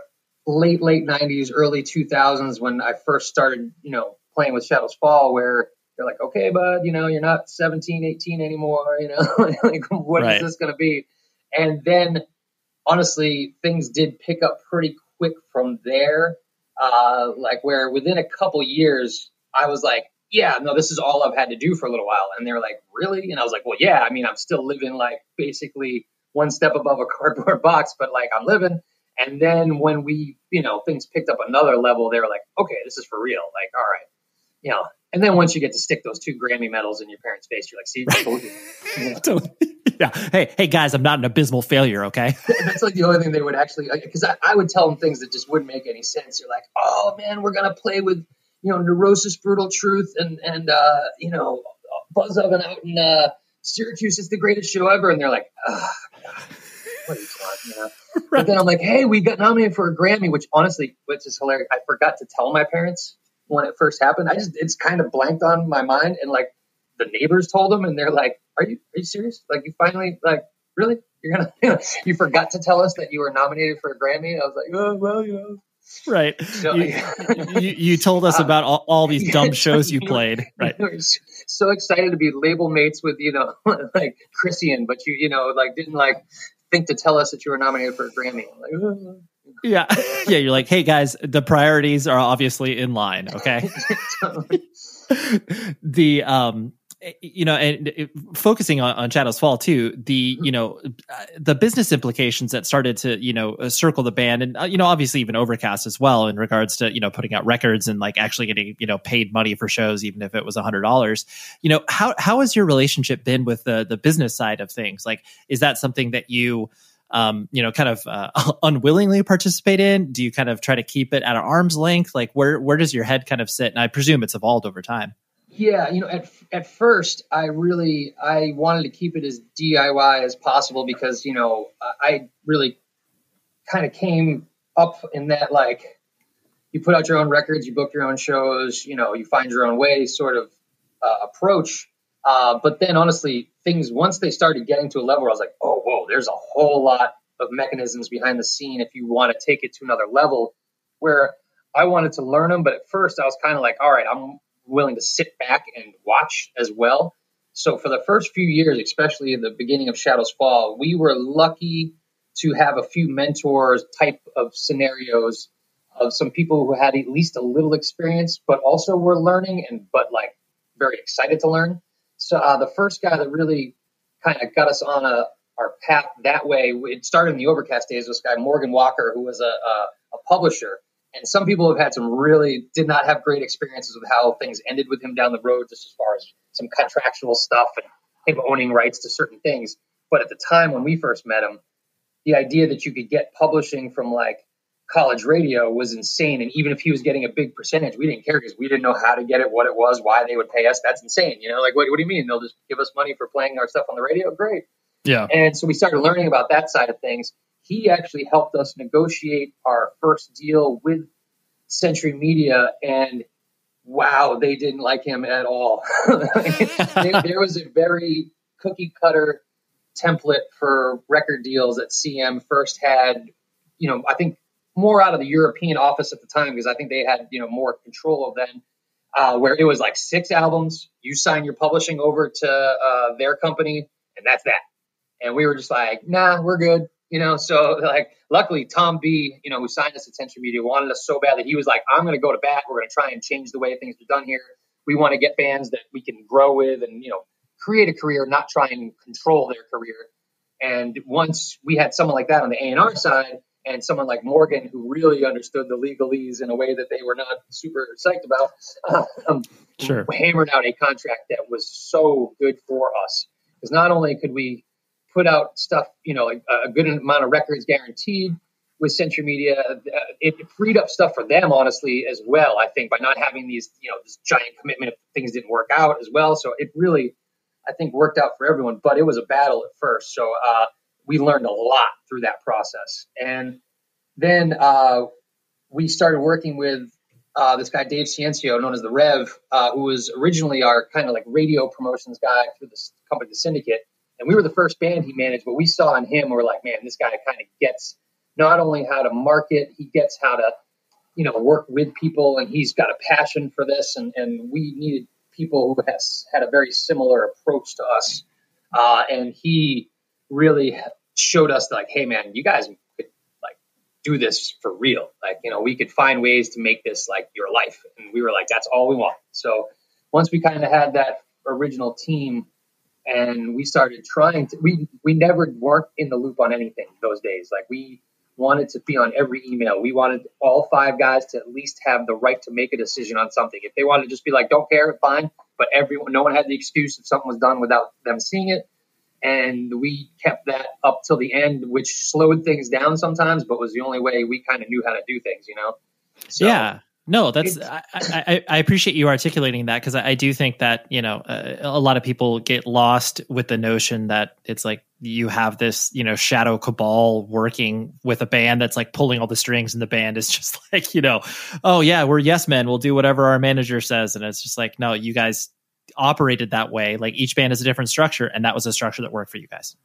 late late '90s, early 2000s when I first started, you know, playing with Shadows Fall, where they're like, okay, bud, you know, you're not 17, 18 anymore, you know, like what right. is this going to be? And then, honestly, things did pick up pretty quick from there. Uh, like where within a couple years, I was like, yeah, no, this is all I've had to do for a little while. And they're like, really? And I was like, well, yeah, I mean, I'm still living like basically one step above a cardboard box, but like I'm living. And then when we, you know, things picked up another level, they were like, okay, this is for real. Like, all right, you know. And then once you get to stick those two Grammy medals in your parents' face, you're like, see, I told you. yeah. Hey, hey, guys, I'm not an abysmal failure. Okay. That's like the only thing they would actually, because I, I would tell them things that just wouldn't make any sense. You're like, oh man, we're gonna play with you know, Neurosis, Brutal Truth, and and uh, you know, Buzz Oven out in uh, Syracuse is the greatest show ever, and they're like, oh, what are you talking about? Right. But then I'm like, hey, we got nominated for a Grammy, which honestly, which is hilarious. I forgot to tell my parents when it first happened. I just it's kind of blanked on my mind, and like the neighbors told them, and they're like, are you are you serious? Like you finally like really you're gonna you forgot to tell us that you were nominated for a Grammy? I was like, oh well, you know, right. So, you, you, you, told us uh, about all, all these dumb shows you played. Right. so excited to be label mates with you know like Krisiun, but you you know like didn't like think to tell us that you were nominated for a Grammy. Like, oh. Yeah, yeah. You're like, hey guys, the priorities are obviously in line. Okay. the um Eh, you know, and eh, focusing on, on Shadows Fall too, the mm-hmm. you know the business implications that started to you know uh, circle the band, and uh, you know obviously even Overcast as well in regards to you know putting out records and like actually getting you know paid money for shows, even if it was a hundred dollars. You know how how has your relationship been with the the business side of things? Like, is that something that you um, you know, kind of uh, unwillingly participate in? Do you kind of try to keep it at an arm's length? Like, where where does your head kind of sit? And I presume it's evolved over time. Yeah, you know, at at first, I really I wanted to keep it as DIY as possible because you know I really kind of came up in that like you put out your own records, you book your own shows, you know, you find your own way sort of uh, approach. Uh, but then honestly, things once they started getting to a level where I was like, oh, whoa, there's a whole lot of mechanisms behind the scene if you want to take it to another level. Where I wanted to learn them, but at first I was kind of like, all right, I'm willing to sit back and watch as well. So for the first few years, especially in the beginning of Shadows Fall, we were lucky to have a few mentors type of scenarios of some people who had at least a little experience, but also were learning and but like very excited to learn. So uh, the first guy that really kind of got us on a our path that way, it started in the Overcast days. This guy Morgan Walker, who was a, a, a publisher, and some people have had some really did not have great experiences with how things ended with him down the road, just as far as some contractual stuff and him owning rights to certain things. But at the time when we first met him, the idea that you could get publishing from like college radio was insane. And even if he was getting a big percentage, we didn't care because we didn't know how to get it, what it was, why they would pay us. That's insane. You know, like, what, what do you mean? They'll just give us money for playing our stuff on the radio? Great. Yeah. And so we started learning about that side of things. He actually helped us negotiate our first deal with Century Media. And wow, they didn't like him at all. there, there was a very cookie cutter template for record deals that CM first had. You know, I think more out of the European office at the time because I think they had you know more control then. Uh, where it was like six albums, you sign your publishing over to uh, their company, and that's that. And we were just like, nah, we're good, you know. So like, luckily Tom B, you know, who signed us at Century Media, wanted us so bad that he was like, I'm going to go to bat. We're going to try and change the way things are done here. We want to get bands that we can grow with and you know create a career, not try and control their career. And once we had someone like that on the A&R side, and someone like Morgan who really understood the legalese in a way that they were not super psyched about, um, sure. hammered out a contract that was so good for us. Because not only could we put out stuff, you know, a, a good amount of records guaranteed with Century Media, uh, it freed up stuff for them, honestly, as well. I think by not having these, you know, this giant commitment if things didn't work out as well. So it really, I think, worked out for everyone. But it was a battle at first. So uh, we learned a lot through that process. And then uh, we started working with uh, this guy, Dave Ciencio, known as the Rev, uh, who was originally our kind of like radio promotions guy through this company, the Syndicate. And we were the first band he managed, but we saw in him, we are like, man, this guy kind of gets not only how to market, he gets how to, you know, work with people, and he's got a passion for this. And, and we needed people who has had a very similar approach to us. Uh, and he really showed us like, hey man, you guys could like do this for real. Like, you know, we could find ways to make this like your life. And we were like, that's all we want. So once we kind of had that original team and we started trying to, we, we never weren't in the loop on anything those days. Like we wanted to be on every email. We wanted all five guys to at least have the right to make a decision on something. If they wanted to just be like, don't care, fine. But everyone, no one had the excuse if something was done without them seeing it and we kept that up till the end, which slowed things down sometimes, but was the only way we kind of knew how to do things, you know? So, yeah. No, that's I, I, I, appreciate you articulating that because I, I, do think that you know uh, a lot of people get lost with the notion that it's like you have this you know shadow cabal working with a band that's like pulling all the strings, and the band is just like you know, oh yeah, we're yes men, we'll do whatever our manager says, and it's just like no, you guys operated that way. Like each band is a different structure, and that was a structure that worked for you guys.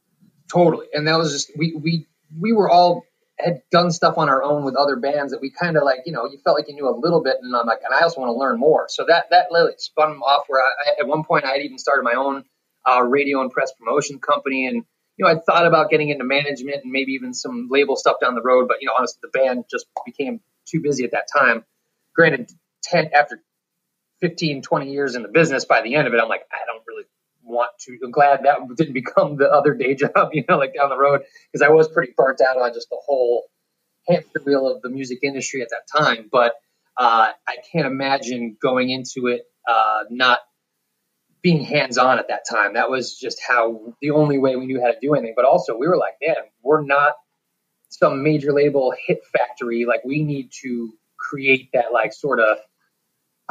Totally, and that was just we we we were all had done stuff on our own with other bands that we kind of like you know you felt like you knew a little bit, and I'm like, and I also want to learn more. So that that literally spun off where I, at one point I had even started my own uh, radio and press promotion company, and you know I thought about getting into management and maybe even some label stuff down the road, but you know honestly the band just became too busy at that time. Granted, ten after 15, 20 years in the business, by the end of it, I'm like, I don't really want to. I'm glad that didn't become the other day job, you know, like down the road, because I was pretty burnt out on just the whole hamster wheel of the music industry at that time. But uh, I can't imagine going into it uh, not being hands on at that time. That was just how the only way we knew how to do anything. But also, we were like, man, we're not some major label hit factory. Like, we need to create that, like, sort of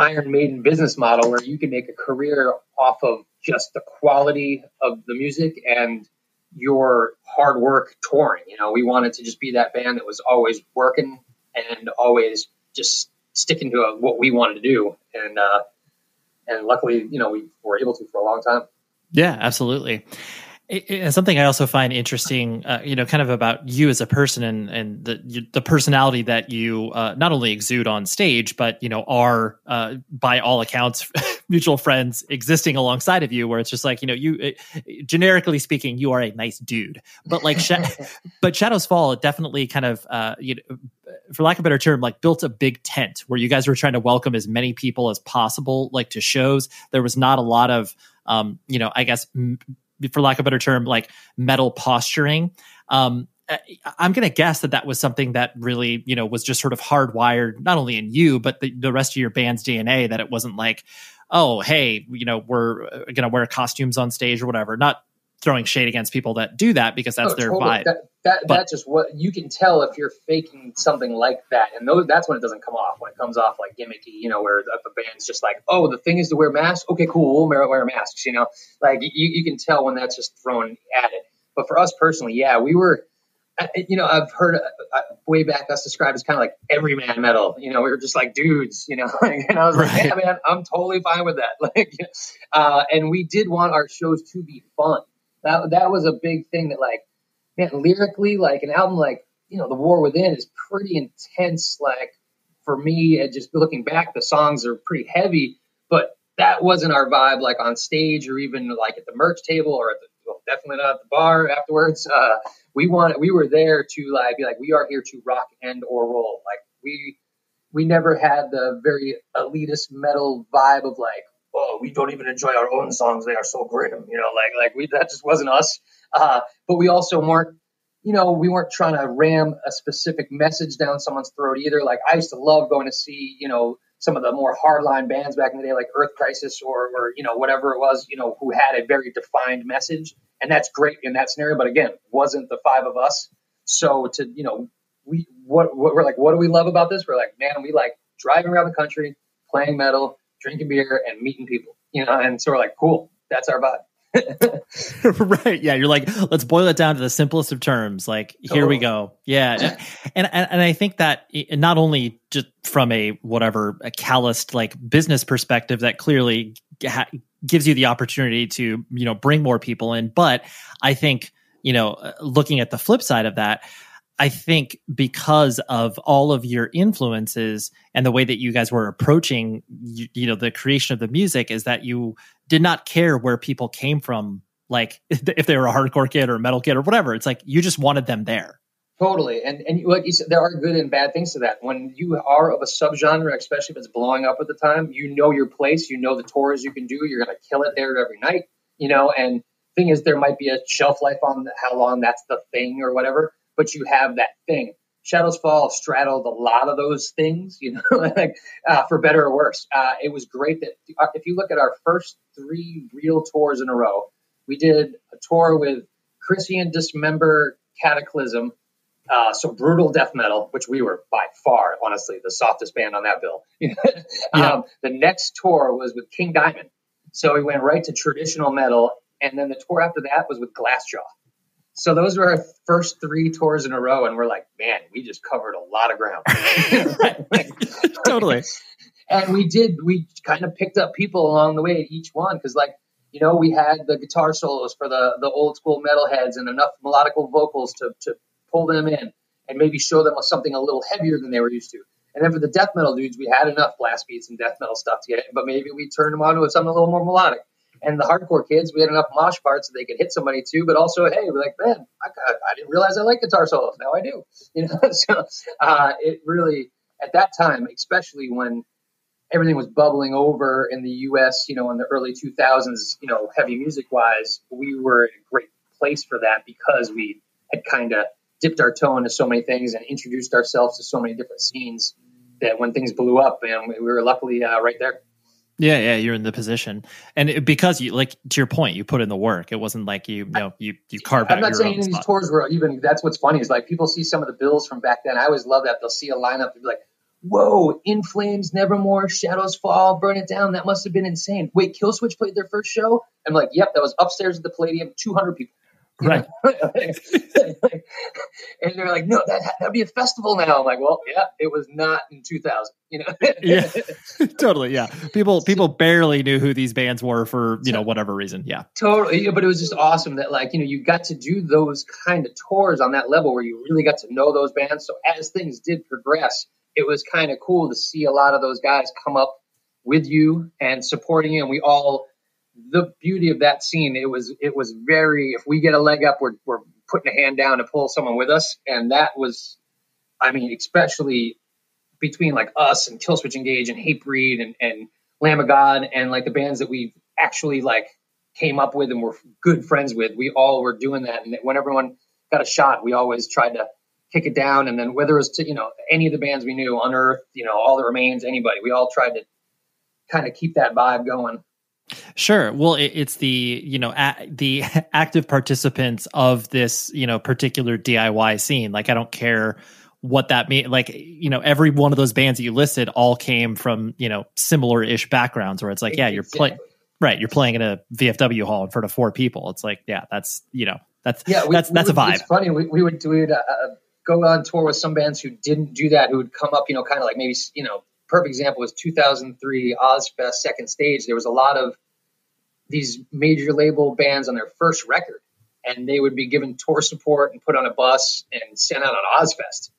Iron Maiden business model where you can make a career off of just the quality of the music and your hard work touring. You know, we wanted to just be that band that was always working and always just sticking to a, what we wanted to do. And, uh, and luckily, you know, we were able to for a long time. Yeah, absolutely. And something I also find interesting, uh, you know, kind of about you as a person and and the the personality that you uh, not only exude on stage, but you know, are uh, by all accounts mutual friends existing alongside of you. Where it's just like you know, you generically speaking, you are a nice dude, but like, sh- but Shadows Fall definitely kind of uh, you know, for lack of a better term, like built a big tent where you guys were trying to welcome as many people as possible, like to shows. There was not a lot of um, you know, I guess m- for lack of a better term, like metal posturing. Um, I'm going to guess that that was something that really, you know, was just sort of hardwired, not only in you, but the, the rest of your band's DNA, that it wasn't like, oh, hey, you know, we're uh, going to wear costumes on stage or whatever. Not throwing shade against people that do that because that's oh, their totally. vibe. That, that but, that's just what you can tell if you're faking something like that, and those that's when it doesn't come off. When it comes off like gimmicky, you know, where the, the band's just like, oh, the thing is to wear masks. Okay, cool, we'll wear masks. You know, like you, you can tell when that's just thrown at it. But for us personally, yeah, we were. You know, I've heard uh, way back us described as kind of like everyman metal. You know, we were just like dudes. You know, and I was right. like, yeah, man, I'm totally fine with that. Like, uh, and we did want our shows to be fun that that was a big thing that like man lyrically like an album like you know the war within is pretty intense like for me just looking back the songs are pretty heavy but that wasn't our vibe like on stage or even like at the merch table or at the well, definitely not at the bar afterwards. Uh, we want we were there to like be like we are here to rock and or roll. Like we we never had the very elitist metal vibe of like oh, we don't even enjoy our own songs. They are so grim, you know, like, like we, that just wasn't us. Uh, but we also weren't, you know, we weren't trying to ram a specific message down someone's throat either. Like I used to love going to see, you know, some of the more hardline bands back in the day, like Earth Crisis or, or, you know, whatever it was, you know, who had a very defined message. And that's great in that scenario. But again, wasn't the five of us. So to, you know, we, what, what we're like, what do we love about this? We're like, man, we like driving around the country, playing metal, drinking beer and meeting people, you know, and so we're like, cool, that's our vibe. right. Yeah. You're like, let's boil it down to the simplest of terms. Like, here we go. Yeah. and, and, and I think that not only just from a whatever, a calloused like business perspective that clearly ha- gives you the opportunity to, you know, bring more people in, but I think, you know, uh, looking at the flip side of that, I think because of all of your influences and the way that you guys were approaching, you, you, know, the creation of the music is that you did not care where people came from, like if they were a hardcore kid or a metal kid or whatever. It's like you just wanted them there. Totally, and and you said, there are good and bad things to that. When you are of a subgenre, especially if it's blowing up at the time, you know your place, you know the tours you can do. You're going to kill it there every night, you know. And thing is, there might be a shelf life on how long that's the thing or whatever but you have that thing. Shadows Fall straddled a lot of those things, you know, like uh, for better or worse. Uh, it was great that uh, if you look at our first three real tours in a row, we did a tour with Krisiun Dismember Cataclysm, uh, so brutal death metal, which we were by far, honestly, the softest band on that bill. yeah. um, the next tour was with King Diamond, so we went right to traditional metal, and then the tour after that was with Glassjaw. So those were our first three tours in a row, and we're like, man, we just covered a lot of ground. totally. And we did. We kind of picked up people along the way at each one because, like, you know, we had the guitar solos for the the old school metalheads and enough melodical vocals to to pull them in and maybe show them something a little heavier than they were used to. And then for the death metal dudes, we had enough blast beats and death metal stuff to get but maybe we turned them on to something a little more melodic. And the hardcore kids, we had enough mosh parts that they could hit somebody too, but also, hey, we're like, man, I, I didn't realize I like guitar solos. Now I do. You know, so uh, it really, at that time, especially when everything was bubbling over in the U.S., you know, in the early 2000s, you know, heavy music wise, we were in a great place for that because we had kind of dipped our toe into so many things and introduced ourselves to so many different scenes that when things blew up, and we were luckily uh, right there. Yeah, yeah, you're in the position, and it, because you like to your point, you put in the work. It wasn't like you, you know, you you carved I'm out. I'm not saying these tours were even. That's what's funny is like people see some of the bills from back then. I always love that they'll see a lineup and be like, "Whoa, In Flames, Nevermore, Shadows Fall, Burn It Down. That must have been insane." Wait, Killswitch played their first show. I'm like, "Yep, that was upstairs at the Palladium, 200 people." Right. and they're like, no, that that'd be a festival now. I'm like, well, yeah, it was not in 2000. You know. yeah. totally. Yeah. People people barely knew who these bands were for you know whatever reason. Yeah. Totally. But it was just awesome that like you know you got to do those kind of tours on that level where you really got to know those bands. So as things did progress, it was kind of cool to see a lot of those guys come up with you and supporting you, and we all the beauty of that scene, it was it was very. If we get a leg up, we're we're putting a hand down to pull someone with us, and that was, I mean, especially between like us and Killswitch Engage and Hatebreed and and Lamb of God and like the bands that we actually like came up with and were good friends with. We all were doing that, and when everyone got a shot, we always tried to kick it down. And then whether it was to you know any of the bands we knew, Unearth, you know, All That Remains, anybody, we all tried to kind of keep that vibe going. Sure. Well, it, it's the you know a, the active participants of this you know particular DIY scene. Like I don't care what that means. Like you know every one of those bands that you listed all came from you know similar ish backgrounds. Where it's like yeah you're playing right you're playing in a VFW hall in front of four people. It's like yeah that's you know that's yeah we, that's that's would, a vibe. It's funny we, we would we would uh, uh, go on tour with some bands who didn't do that who would come up you know kind of like maybe you know perfect example was 2003 Ozzfest second stage. There was a lot of these major label bands on their first record, and they would be given tour support and put on a bus and sent out on Ozzfest.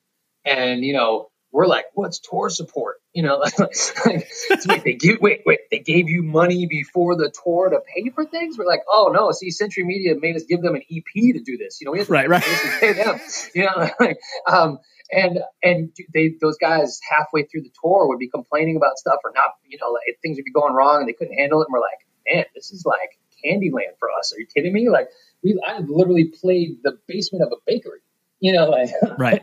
And you know, we're like, "What's tour support?" You know, like, wait, they give wait, wait, they gave you money before the tour to pay for things. We're like, "Oh no!" See, Century Media made us give them an EP to do this. You know, we have to, right, right. pay them. You know, like, um, and and they those guys halfway through the tour would be complaining about stuff or not you know like things would be going wrong and they couldn't handle it. And we're like man this is like candyland for us. Are you kidding me? Like we i literally played the basement of a bakery you know like right.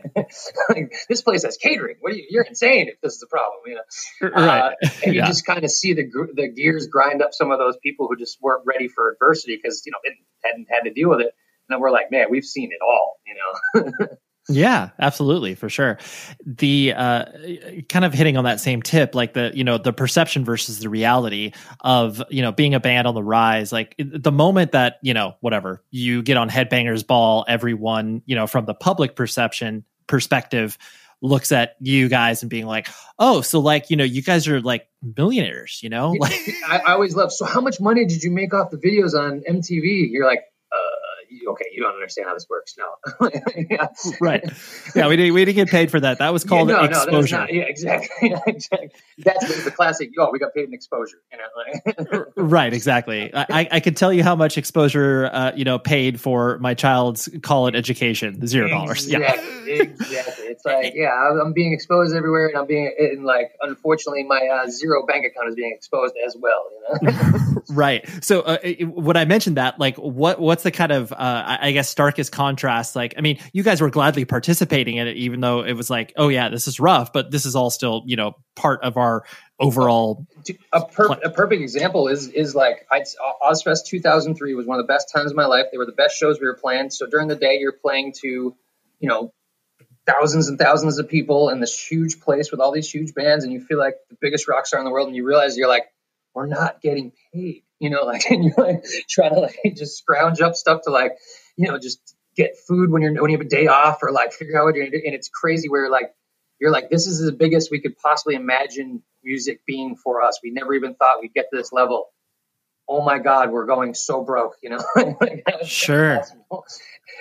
like, this place has catering. What are you you're insane if this is a problem you know? Right. Uh, and yeah. you just kind of see the the gears grind up some of those people who just weren't ready for adversity because you know they hadn't had to deal with it. And then we're like man we've seen it all you know Yeah, absolutely, for sure. The uh, kind of hitting on that same tip, like the you know the perception versus the reality of you know being a band on the rise. Like the moment that you know whatever you get on Headbangers Ball, everyone you know from the public perception perspective looks at you guys and being like, oh, so like you know you guys are like millionaires, you know? Like I, I always love. So how much money did you make off the videos on MTV? You're like, okay, you don't understand how this works. No. yeah. Right. Yeah, we didn't we didn't get paid for that. That was called yeah, no, exposure. No, not, yeah, exactly. exactly. That's the classic. Oh, we got paid in exposure. You know, right. Exactly. I I could tell you how much exposure uh, you know paid for my child's college education. Zero dollars. Exactly, yeah. exactly. It's like yeah, I'm being exposed everywhere, and I'm being and like unfortunately my uh, zero bank account is being exposed as well. You know. right. So uh, when I mentioned that, like, what what's the kind of uh, I guess starkest contrast. Like, I mean, you guys were gladly participating in it, even though it was like, oh yeah, this is rough, but this is all still, you know, part of our overall. A, per- a perfect example is is like I'd, Ozzfest 2003 was one of the best times of my life. They were the best shows we were playing. So during the day, you're playing to, you know, thousands and thousands of people in this huge place with all these huge bands, and you feel like the biggest rock star in the world, and you realize you're like, we're not getting paid you know, like, and you're like trying to like just scrounge up stuff to like, you know, just get food when you're when you have a day off or like figure out what you're doing. And it's crazy where like you're like, this is the biggest we could possibly imagine music being for us. We never even thought we'd get to this level. Oh my God, we're going so broke, you know. sure.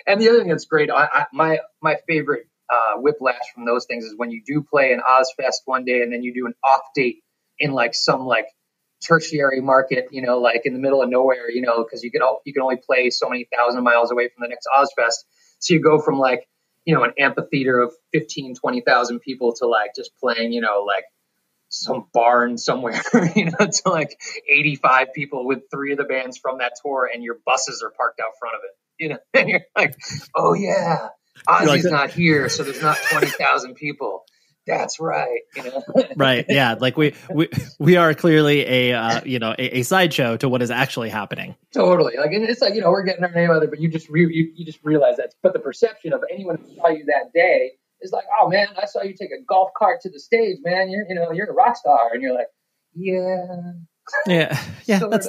And the other thing that's great, I, I, my my favorite uh, whiplash from those things is when you do play an Ozzfest one day and then you do an off date in like some like tertiary market, you know, like in the middle of nowhere, you know, because you can all, you can only play so many thousand miles away from the next Ozzfest. So you go from like, you know, an amphitheater of 15, 20,000 people to like just playing, you know, like some barn somewhere, you know, to like 85 people with three of the bands from that tour and your buses are parked out front of it, you know, and you're like, oh yeah, Ozzy's like not here. So there's not 20,000 people that's right. You know? right. Yeah. Like we, we, we are clearly a, uh, you know, a, a, sideshow to what is actually happening. Totally. Like, and it's like, you know, we're getting our name out there, but you just, re- you, you just realize that. But the perception of anyone who saw you that day is like, oh man, I saw you take a golf cart to the stage, man. You're, you know, you're a rock star. And you're like, yeah. Yeah. Yeah. that's,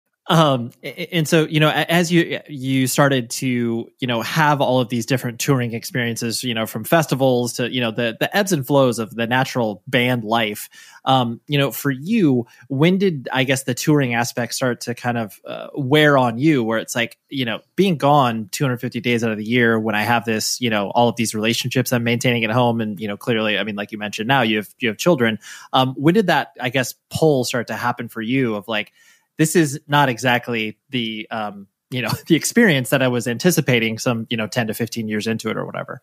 Um, and so you know, as you you started to you know have all of these different touring experiences, you know, from festivals to you know the the ebbs and flows of the natural band life. Um, you know, for you, when did I guess the touring aspect start to kind of uh, wear on you, where it's like you know being gone 250 days out of the year when I have this, you know, all of these relationships I'm maintaining at home, and you know, clearly, I mean, like you mentioned, now you have you have children. Um, when did that I guess pull start to happen for you of like this is not exactly the um, you know the experience that I was anticipating some you know 10 to 15 years into it or whatever.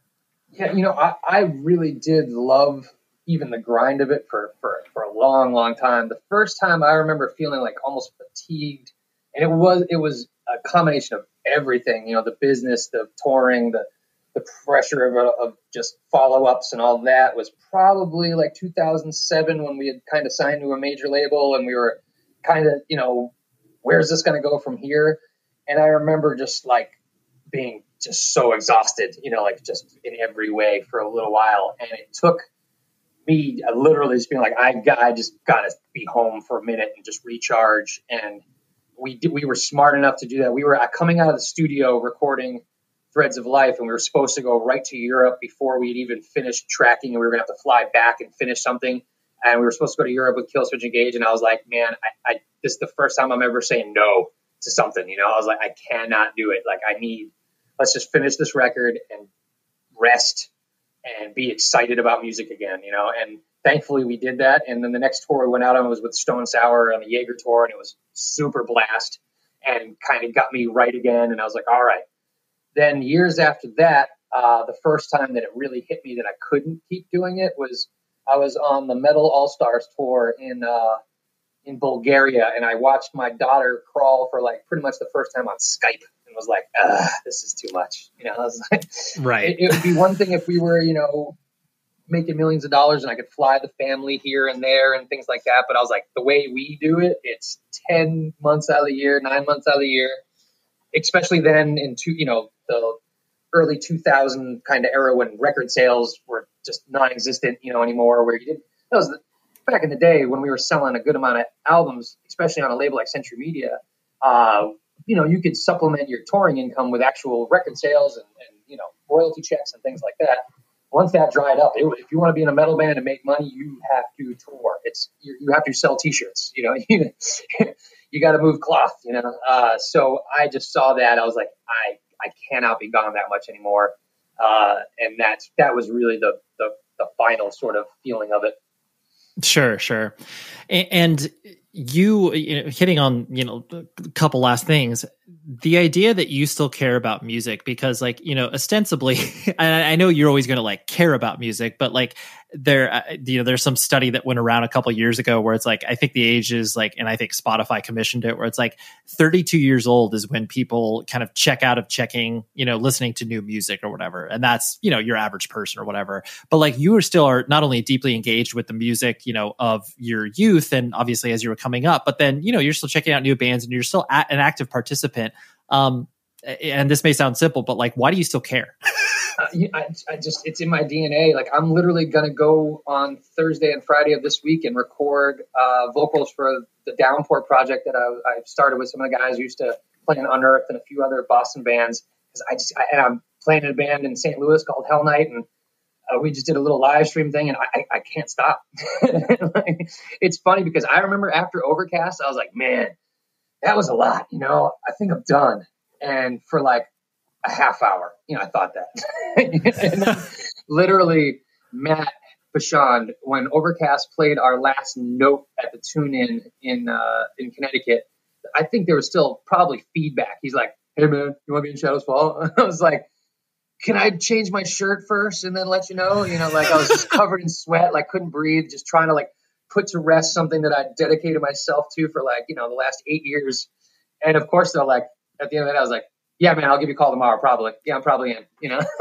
Yeah, you know, I, I really did love even the grind of it for, for, for a long, long time. The first time I remember feeling like almost fatigued, and it was it was a combination of everything. You know, the business, the touring, the the pressure of, of just follow ups and all that was probably like 2007 when we had kind of signed to a major label and we were kind of, you know, where's this going to go from here? And I remember just like being just so exhausted, you know, like just in every way for a little while. And it took me uh, literally just being like, I got, I just got to be home for a minute and just recharge. And we did, we were smart enough to do that. We were uh, coming out of the studio recording Threads of Life, and we were supposed to go right to Europe before we'd even finished tracking, and we were going to have to fly back and finish something and we were supposed to go to Europe with Killswitch Engage, and I was like, man, I, I this is the first time I'm ever saying no to something. You know, I was like, I cannot do it. Like, I need let's just finish this record and rest and be excited about music again. You know, and thankfully we did that. And then the next tour we went out on was with Stone Sour on the Jaeger tour, and it was super blast and kind of got me right again. And I was like, all right. Then years after that, uh, the first time that it really hit me that I couldn't keep doing it was I was on the Metal All Stars tour in uh, in Bulgaria, and I watched my daughter crawl for like pretty much the first time on Skype, and was like, "This is too much." You know, I was like, right. It, it would be one thing if we were, you know, making millions of dollars and I could fly the family here and there and things like that. But I was like, the way we do it, it's 10 months out of the year, nine months out of the year, especially then in two, you know, the early 2000 kind of era when record sales were just non-existent, you know, anymore. Where you did that was the, back in the day when we were selling a good amount of albums, especially on a label like Century Media. Uh, you know, you could supplement your touring income with actual record sales and, and you know royalty checks and things like that. Once that dried up, it, if you want to be in a metal band and make money, you have to tour. It's you, you have to sell T-shirts. You know, you, got to move cloth. You know, uh, so I just saw that. I was like, I I cannot be gone that much anymore. Uh, and that's that was really the, the the final sort of feeling of it. Sure, sure. And you, you know, hitting on you know a couple last things the idea that you still care about music because like you know ostensibly I, I know you're always going to like care about music but like there uh, you know there's some study that went around a couple years ago where it's like i think the age is like and i think spotify commissioned it where it's like 32 years old is when people kind of check out of checking you know listening to new music or whatever. And that's you know your average person or whatever. But like you are still are not only deeply engaged with the music you know of your youth and obviously as you were coming up but then you know you're still checking out new bands and you're still an active participant um and this may sound simple but like why do you still care uh, I, I, just it's in my DNA. Like I'm literally gonna go on Thursday and Friday of this week and record uh, vocals for the Downpour project that I, I started with some of the guys used to play in Unearth and a few other Boston bands. Because I just I, and I'm playing in a band in St. Louis called Hell Night, and uh, we just did a little live stream thing, and I, I can't stop. like, it's funny because I remember after Overcast, I was like, man, that was a lot. You know, I think I'm done. And for like a half hour. You know, I thought that. literally, Matt Bachand, when Overcast played our last note at the Tune Inn in uh, in Connecticut, I think there was still probably feedback. He's like, "Hey man, you want to be in Shadows Fall?" I was like, "Can I change my shirt first and then let you know?" You know, like I was just covered in sweat, like couldn't breathe, just trying to like put to rest something that I dedicated myself to for like you know the last eight years. And of course, they're like, at the end of it, I was like, yeah, man, I'll give you a call tomorrow. Probably. Yeah, I'm probably in. You know,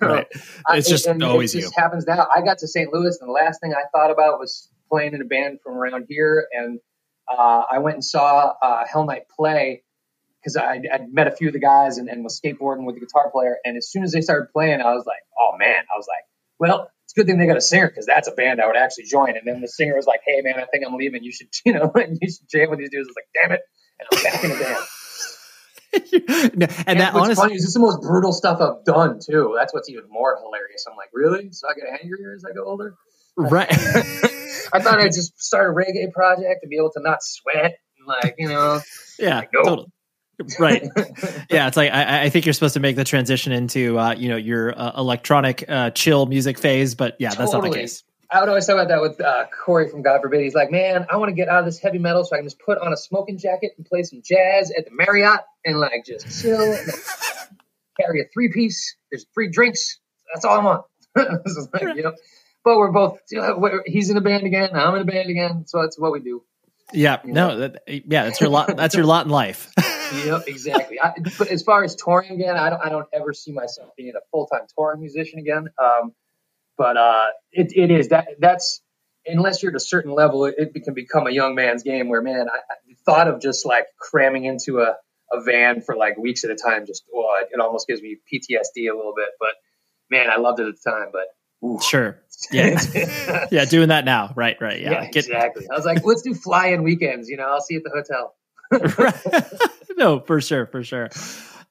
right? It's just and always it just you. happens now. I got to St. Louis, and the last thing I thought about was playing in a band from around here. And uh, I went and saw uh, Hell Night play because I would met a few of the guys and, and was skateboarding with the guitar player. And as soon as they started playing, I was like, oh man, I was like, well, good thing they got a singer because that's a band I would actually join. And then the singer was like, hey man, I think I'm leaving. You should, you know, you should jam with these dudes. I was like, damn it, and I'm back in the band. and, and, that honestly, funny is this is the most brutal stuff I've done too. That's what's even more hilarious. I'm like, really? So I get angrier as I go older. Right. I thought I'd just start a reggae project to be able to not sweat and like you know. Yeah. Like, no. Totally. Right yeah it's like I, I, think you're supposed to make the transition into uh, you know your uh, electronic uh, chill music phase but yeah totally. that's not the case I would always talk about that with uh, Corey from God Forbid. He's like, man, I want to get out of this heavy metal so I can just put on a smoking jacket and play some jazz at the Marriott and like just chill. carry a three piece. There's free drinks. That's all I want. like, you know? But we're both. You know, he's in a band again. I'm in a band again. So that's what we do. Yeah. You know? No. That, yeah. That's your lot. That's your lot in life. Yep. Exactly. I, but as far as touring again, I don't. I don't ever see myself being a full time touring musician again. Um, but uh, it, it is that that's unless you're at a certain level, it, it can become a young man's game where, man, I, I thought of just like cramming into a, a van for like weeks at a time. Just, well, it, it almost gives me PTSD a little bit, but man, I loved it at the time, but Ooh. Sure. Yeah. yeah. Doing that now. Right. Right. Yeah. yeah exactly. I was like, let's do fly in weekends. You know, I'll see you at the hotel. no, for sure. For sure.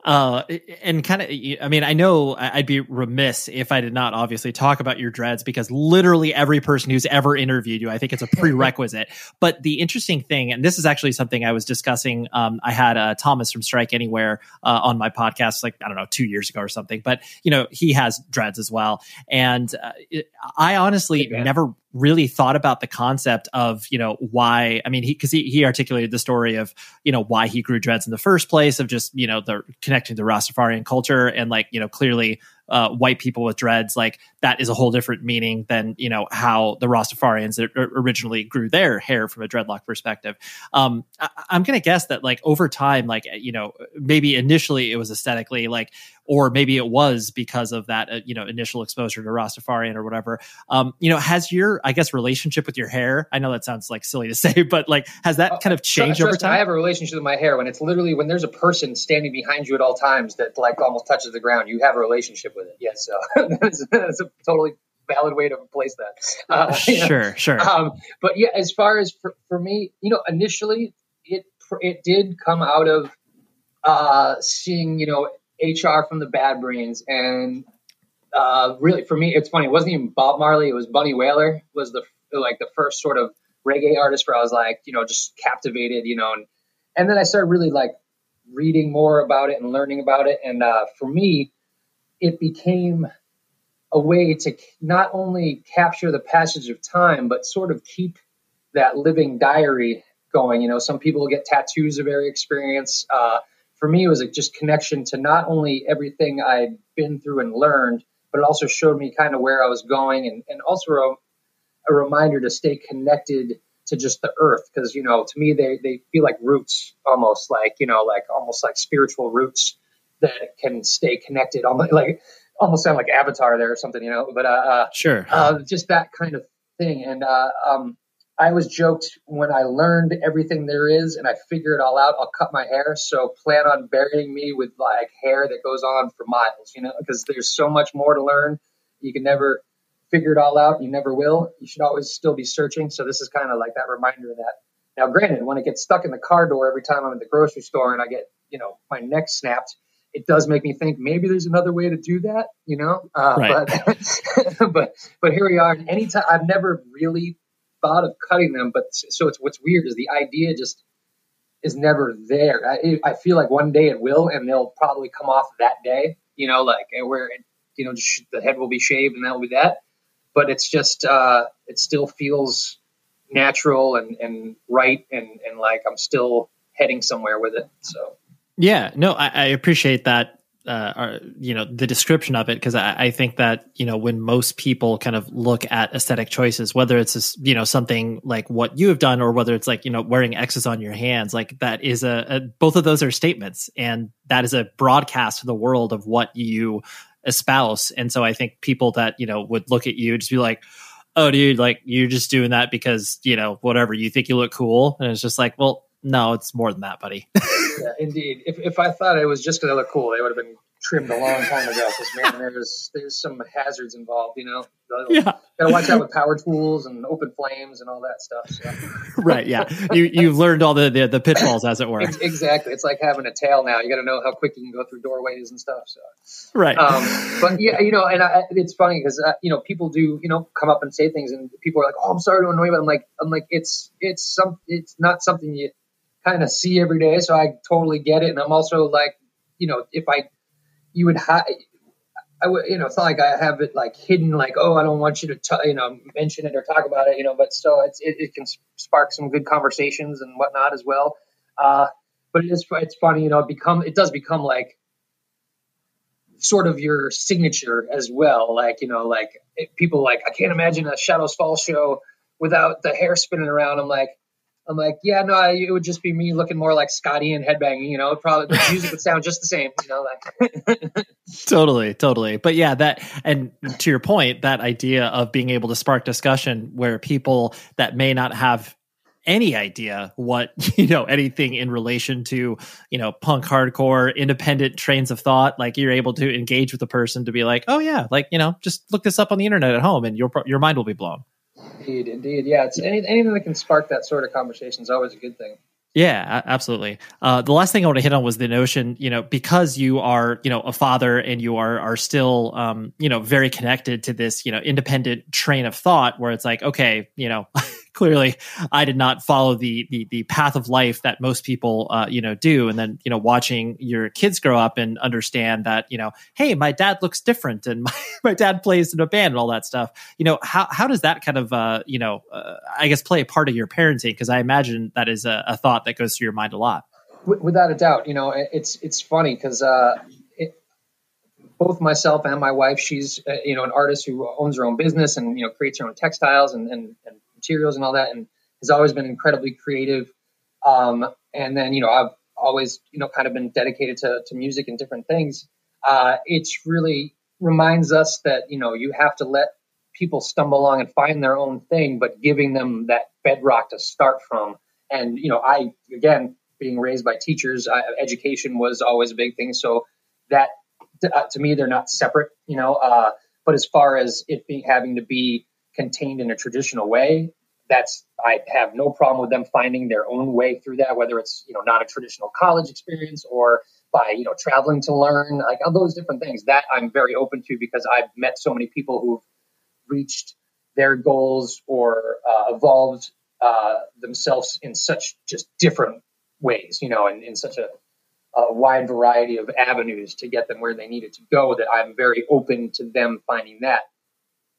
Uh, and kind of, I mean, I know I'd be remiss if I did not obviously talk about your dreads because literally every person who's ever interviewed you, I think it's a prerequisite. but the interesting thing, and this is actually something I was discussing, um, I had uh, Thomas from Strike Anywhere uh, on my podcast, like, I don't know, two years ago or something. But, you know, he has dreads as well. And uh, I honestly never really thought about the concept of you know why i mean he because he, he articulated the story of you know why he grew dreads in the first place of just you know the connecting to rastafarian culture and like you know clearly uh, white people with dreads, like that is a whole different meaning than you know how the Rastafarians originally grew their hair from a dreadlock perspective. Um, I, am gonna guess that like over time, like you know maybe initially it was aesthetically like, or maybe it was because of that uh, you know initial exposure to Rastafarian or whatever. Um, you know, has your I guess relationship with your hair? I know that sounds like silly to say, but like has that kind of changed over time? I have a relationship with my hair when it's literally when there's a person standing behind you at all times that like almost touches the ground. You have a relationship with it. Yes, so that's, that's a totally valid way to place that. Uh, sure, sure. Um, but yeah, as far as for, for me, you know, initially it it did come out of uh, seeing you know HR from the Bad Brains. And uh, really for me it's funny. It wasn't even Bob Marley. It was Bunny Wailer was the like the first sort of reggae artist where I was like you know just captivated you know and and then I started really like reading more about it and learning about it. And uh, for me it became a way to not only capture the passage of time but sort of keep that living diary going. You know some people get tattoos of every experience. Uh, for me, it was a just connection to not only everything I'd been through and learned, but it also showed me kind of where I was going and, and also a, a reminder to stay connected to just the earth. Cause, you know, to me, they, they feel like roots almost like, you know, like almost like spiritual roots that can stay connected, almost like, almost sound like Avatar there or something, you know, but, uh, uh sure. Uh, just that kind of thing. And, uh, um, I was joked when I learned everything there is and I figure it all out, I'll cut my hair. So plan on burying me with like hair that goes on for miles, you know, because there's so much more to learn. You can never figure it all out. You never will. You should always still be searching. So this is kind of like that reminder of that. Now, granted, when it gets stuck in the car door every time I'm at the grocery store and I get, you know, my neck snapped, it does make me think maybe there's another way to do that, you know. Uh, right. But but but here we are. Anytime I've never really thought of cutting them, but so it's what's weird is the idea just is never there. I, I feel like one day it will, and they'll probably come off that day. You know, like where it, you know the head will be shaved, and that'll be that. But it's just uh, it still feels natural and and right, and and like I'm still heading somewhere with it. So yeah, no, I, I appreciate that uh, you know the description of it because I, I, think that you know when most people kind of look at aesthetic choices whether it's you know something like what you have done or whether it's like you know wearing x's on your hands like that is a, a both of those are statements and that is a broadcast to the world of what you espouse. And so i think people that you know would look at you just be like oh dude like you're just doing that because you know whatever you think you look cool. And it's just like well no, it's more than that, buddy. yeah, indeed. If if I thought it was just because they look cool, they would have been trimmed a long time ago. Because man, there's there's some hazards involved. You know, yeah. Gotta watch out with power tools and open flames and all that stuff. So. right. Yeah. You you've learned all the, the, the pitfalls, as it were. exactly. It's like having a tail now. You got to know how quick you can go through doorways and stuff. So. Right. Um, but yeah, you know, and I, it's funny because uh, you know people do you know come up and say things, and people are like, "Oh, I'm sorry to annoy you," but I'm like, I'm like, it's it's some it's not something you kind of see every day. So I totally get it. And I'm also like, you know, if I, you would have, I would, you know, it's not like I have it like hidden, like, oh, I don't want you to, t- you know, mention it or talk about it, you know, but still it's, it, it can spark some good conversations and whatnot as well. Uh, but it is, it's funny, you know, it become, it does become like sort of your signature as well. Like, you know, like it, people like, I can't imagine a Shadows Fall show without the hair spinning around. I'm like, I'm like, yeah, no, it would just be me looking more like Scotty and headbanging. You know, probably the music would sound just the same. You know, like totally, totally. But yeah, that and to your point, that idea of being able to spark discussion where people that may not have any idea what you know anything in relation to you know punk hardcore independent trains of thought like you're able to engage with the person to be like oh yeah like you know just look this up on the internet at home and your your mind will be blown Indeed, indeed. Yeah, it's any, anything that can spark that sort of conversation is always a good thing. Yeah, absolutely. Uh, the last thing I want to hit on was the notion, you know, because you are, you know, a father and you are are still, um, you know, very connected to this, you know, independent train of thought, where it's like, okay, you know, clearly I did not follow the the the path of life that most people uh, you know do. And then you know watching your kids grow up and understand that you know hey my dad looks different and my, my dad plays in a band and all that stuff. You know how how does that kind of uh, you know uh, I guess play a part of your parenting? Because I imagine that is a, a, thought that goes through your mind a lot. Without a doubt. You know it's it's funny because uh, both myself and my wife she's uh, you know an artist who owns her own business and you know creates her own textiles and, and, and materials and all that, and has always been incredibly creative. Um, and then, you know, I've always, you know, kind of been dedicated to, to music and different things. Uh, it's really reminds us that, you know, you have to let people stumble along and find their own thing, but giving them that bedrock to start from. And, you know, I, again, being raised by teachers, I, education was always a big thing. So that, uh, to me, they're not separate, you know, uh, But as far as it being having to be contained in a traditional way, that's I have no problem with them finding their own way through that, whether it's you know not a traditional college experience or by you know traveling to learn, like all those different things. That I'm very open to because I've met so many people who've reached their goals or uh, evolved uh, themselves in such just different ways, you know, and in such a, a wide variety of avenues to get them where they needed to go that I'm very open to them finding that.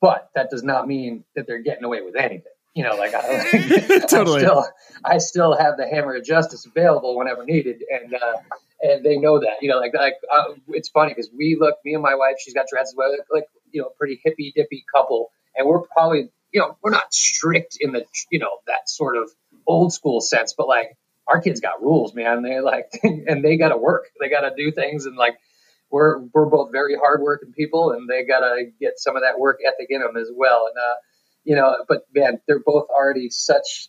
But that does not mean that they're getting away with anything. You know, like I, totally. I still, I still have the hammer of justice available whenever needed, and uh, and they know that. You know, like like uh, it's funny because we look, me and my wife, she's got dreads, like, like you know, pretty hippy dippy couple, and we're probably you know, we're not strict in the, you know, that sort of old school sense, but like our kids got rules, man. They like, and they got to work. They got to do things. And like, we're, we're both very hardworking people and they got to get some of that work ethic in them as well. And, uh, you know, but man, they're both already such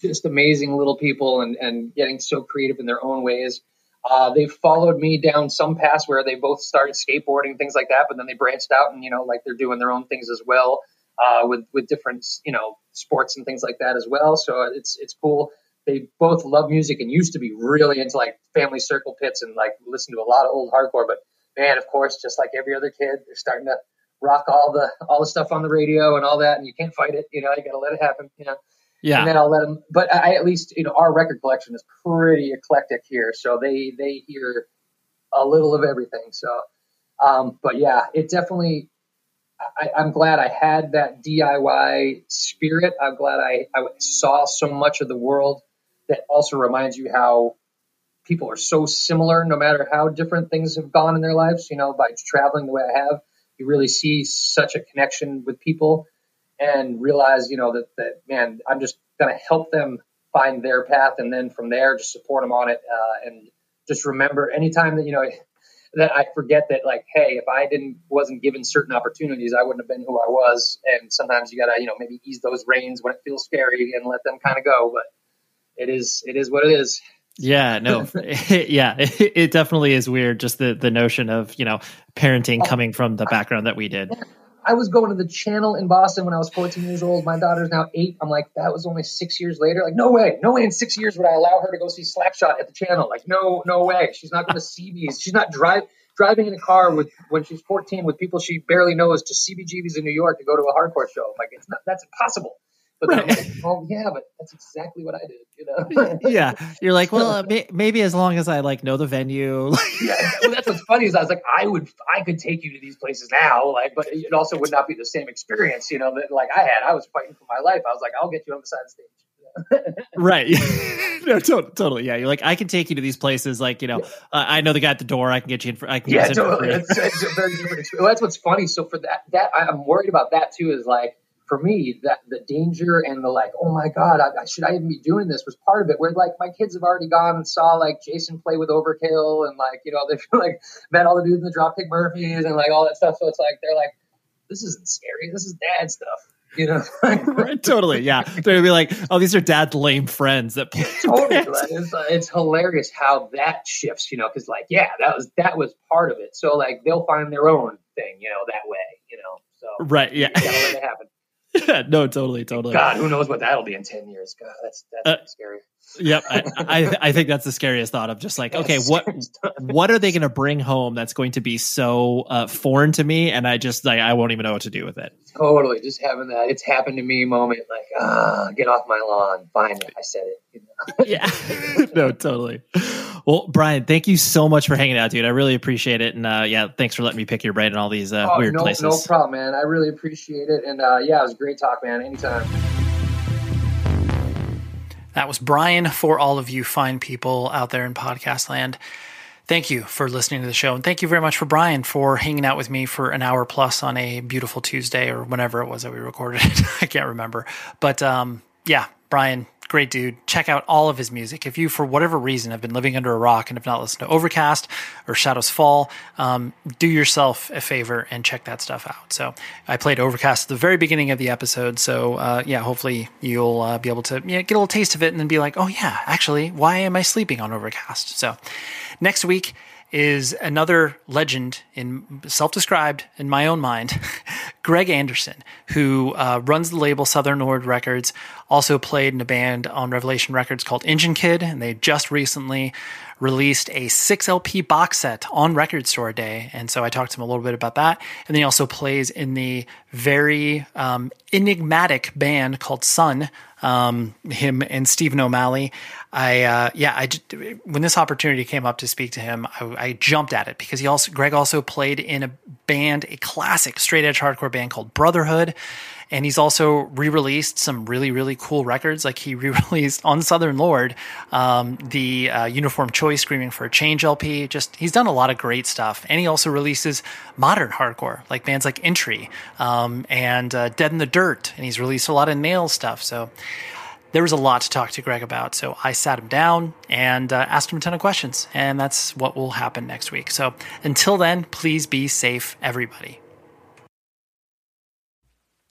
just amazing little people and, and getting so creative in their own ways. Uh, they followed me down some paths where they both started skateboarding, things like that, but then they branched out and, you know, like they're doing their own things as well uh, with with different you know sports and things like that as well. So it's it's cool. They both love music and used to be really into like family circle pits and like listen to a lot of old hardcore. But man, of course, just like every other kid, they're starting to rock all the all the stuff on the radio and all that, and you can't fight it. You know, you got to let it happen. You know. Yeah. And then I'll let them. But I at least you know our record collection is pretty eclectic here, so they they hear a little of everything. So, um, but yeah, it definitely I, am glad I had that DIY spirit. I'm glad I, I saw so much of the world that also reminds you how people are so similar no matter how different things have gone in their lives. You know, by traveling the way I have, you really see such a connection with people and realize, you know, that, that man, I'm just going to help them find their path and then from there just support them on it. Uh, and just remember anytime that, you know, that I forget that like, hey, if I didn't wasn't given certain opportunities, I wouldn't have been who I was. And sometimes you gotta, you know, maybe ease those reins when it feels scary and let them kind of go. But it is it is what it is. Yeah, no, yeah, it, it, definitely is weird. Just the the notion of you know parenting oh. coming from the background that we did. I was going to the channel in Boston when I was 14 years old. My daughter's now eight. I'm like, that was only six years later. Like, no way, no way in six years would I allow her to go see Slapshot at the channel. Like, no, no way. She's not going to see these. She's not drive driving in a car with when she's 14 with people she barely knows to CBGB's in New York to go to a hardcore show. I'm like, it's not. That's impossible. But right. like, oh yeah, but that's exactly what I did. You know? yeah, you're like, well, uh, may- maybe as long as I like know the venue. yeah, well, that's what's funny is I was like, I would, I could take you to these places now, like, but it also would not be the same experience, you know, that like I had. I was fighting for my life. I was like, I'll get you on the side of the stage right. no, to- totally. Yeah. You're like, I can take you to these places. Like, you know, yeah. uh, I know the guy at the door. I can get you in for, I can yeah, totally. it's, it's, a very different experience. Well, that's what's funny. So for that, that I'm worried about that too, is like, for me, that the danger and the like, oh my God, I, should I even be doing this was part of it. Where like my kids have already gone and saw like Jason play with Overkill and like, you know, they've like met all the dudes in the Dropkick Murphys and like all that stuff. So it's like, they're like, this isn't scary. This is dad stuff you know? Right, totally yeah. They'd be like oh these are dad's lame friends that play totally it's, uh, it's hilarious how that shifts you know because like yeah that was that was part of it. So like they'll find their own thing you know that way you know so right yeah gotta let it happen yeah, no, totally, totally. God, who knows what that'll be in ten years? God, that's that's uh, scary. Yep, I, I, I think that's the scariest thought of just like, okay, what what are they going to bring home that's going to be so uh, foreign to me, and I just like I won't even know what to do with it. Totally, just having that it's happened to me moment, like ah, get off my lawn. Finally, I said it. You know? yeah, no, totally. Well, Brian, thank you so much for hanging out, dude. I really appreciate it, and uh, yeah, thanks for letting me pick your brain in all these uh, oh, weird no, places. No problem, man. I really appreciate it, and uh, yeah, it was a great talk, man. Anytime. That was Brian for all of you fine people out there in podcast land. Thank you for listening to the show. And thank you very much for Brian for hanging out with me for an hour plus on a beautiful Tuesday or whenever it was that we recorded it. I can't remember. But um, yeah, Brian, great dude. Check out all of his music. If you, for whatever reason, have been living under a rock and have not listened to Overcast or Shadows Fall, um, do yourself a favor and check that stuff out. So I played Overcast at the very beginning of the episode. So uh, yeah, hopefully you'll uh, be able to get a little taste of it and then be like, oh yeah, actually, why am I sleeping on Overcast? So next week is another legend in self-described in my own mind, Greg Anderson, who uh, runs the label Southern Lord Records, also played in a band on Revelation Records called Engine Kid, and they just recently released a six LP box set on Record Store Day, and so I talked to him a little bit about that. And then he also plays in the very um, enigmatic band called Sunn. Um, him and Stephen O'Malley. I uh, yeah, I when this opportunity came up to speak to him, I, I, jumped at it because he also Greg also played in a band, a classic straight edge hardcore band called Brotherhood, and he's also re-released some really really cool records. Like he re-released on Southern Lord um, the uh, Uniform Choice Screaming for a Change LP. Just he's done a lot of great stuff, and he also releases modern hardcore like bands like Entry um, and uh, Dead in the Dirt, and he's released a lot of Nail stuff. So there was a lot to talk to Greg about. So I sat him down and uh, asked him a ton of questions, and that's what will happen next week. So until then, please be safe, everybody.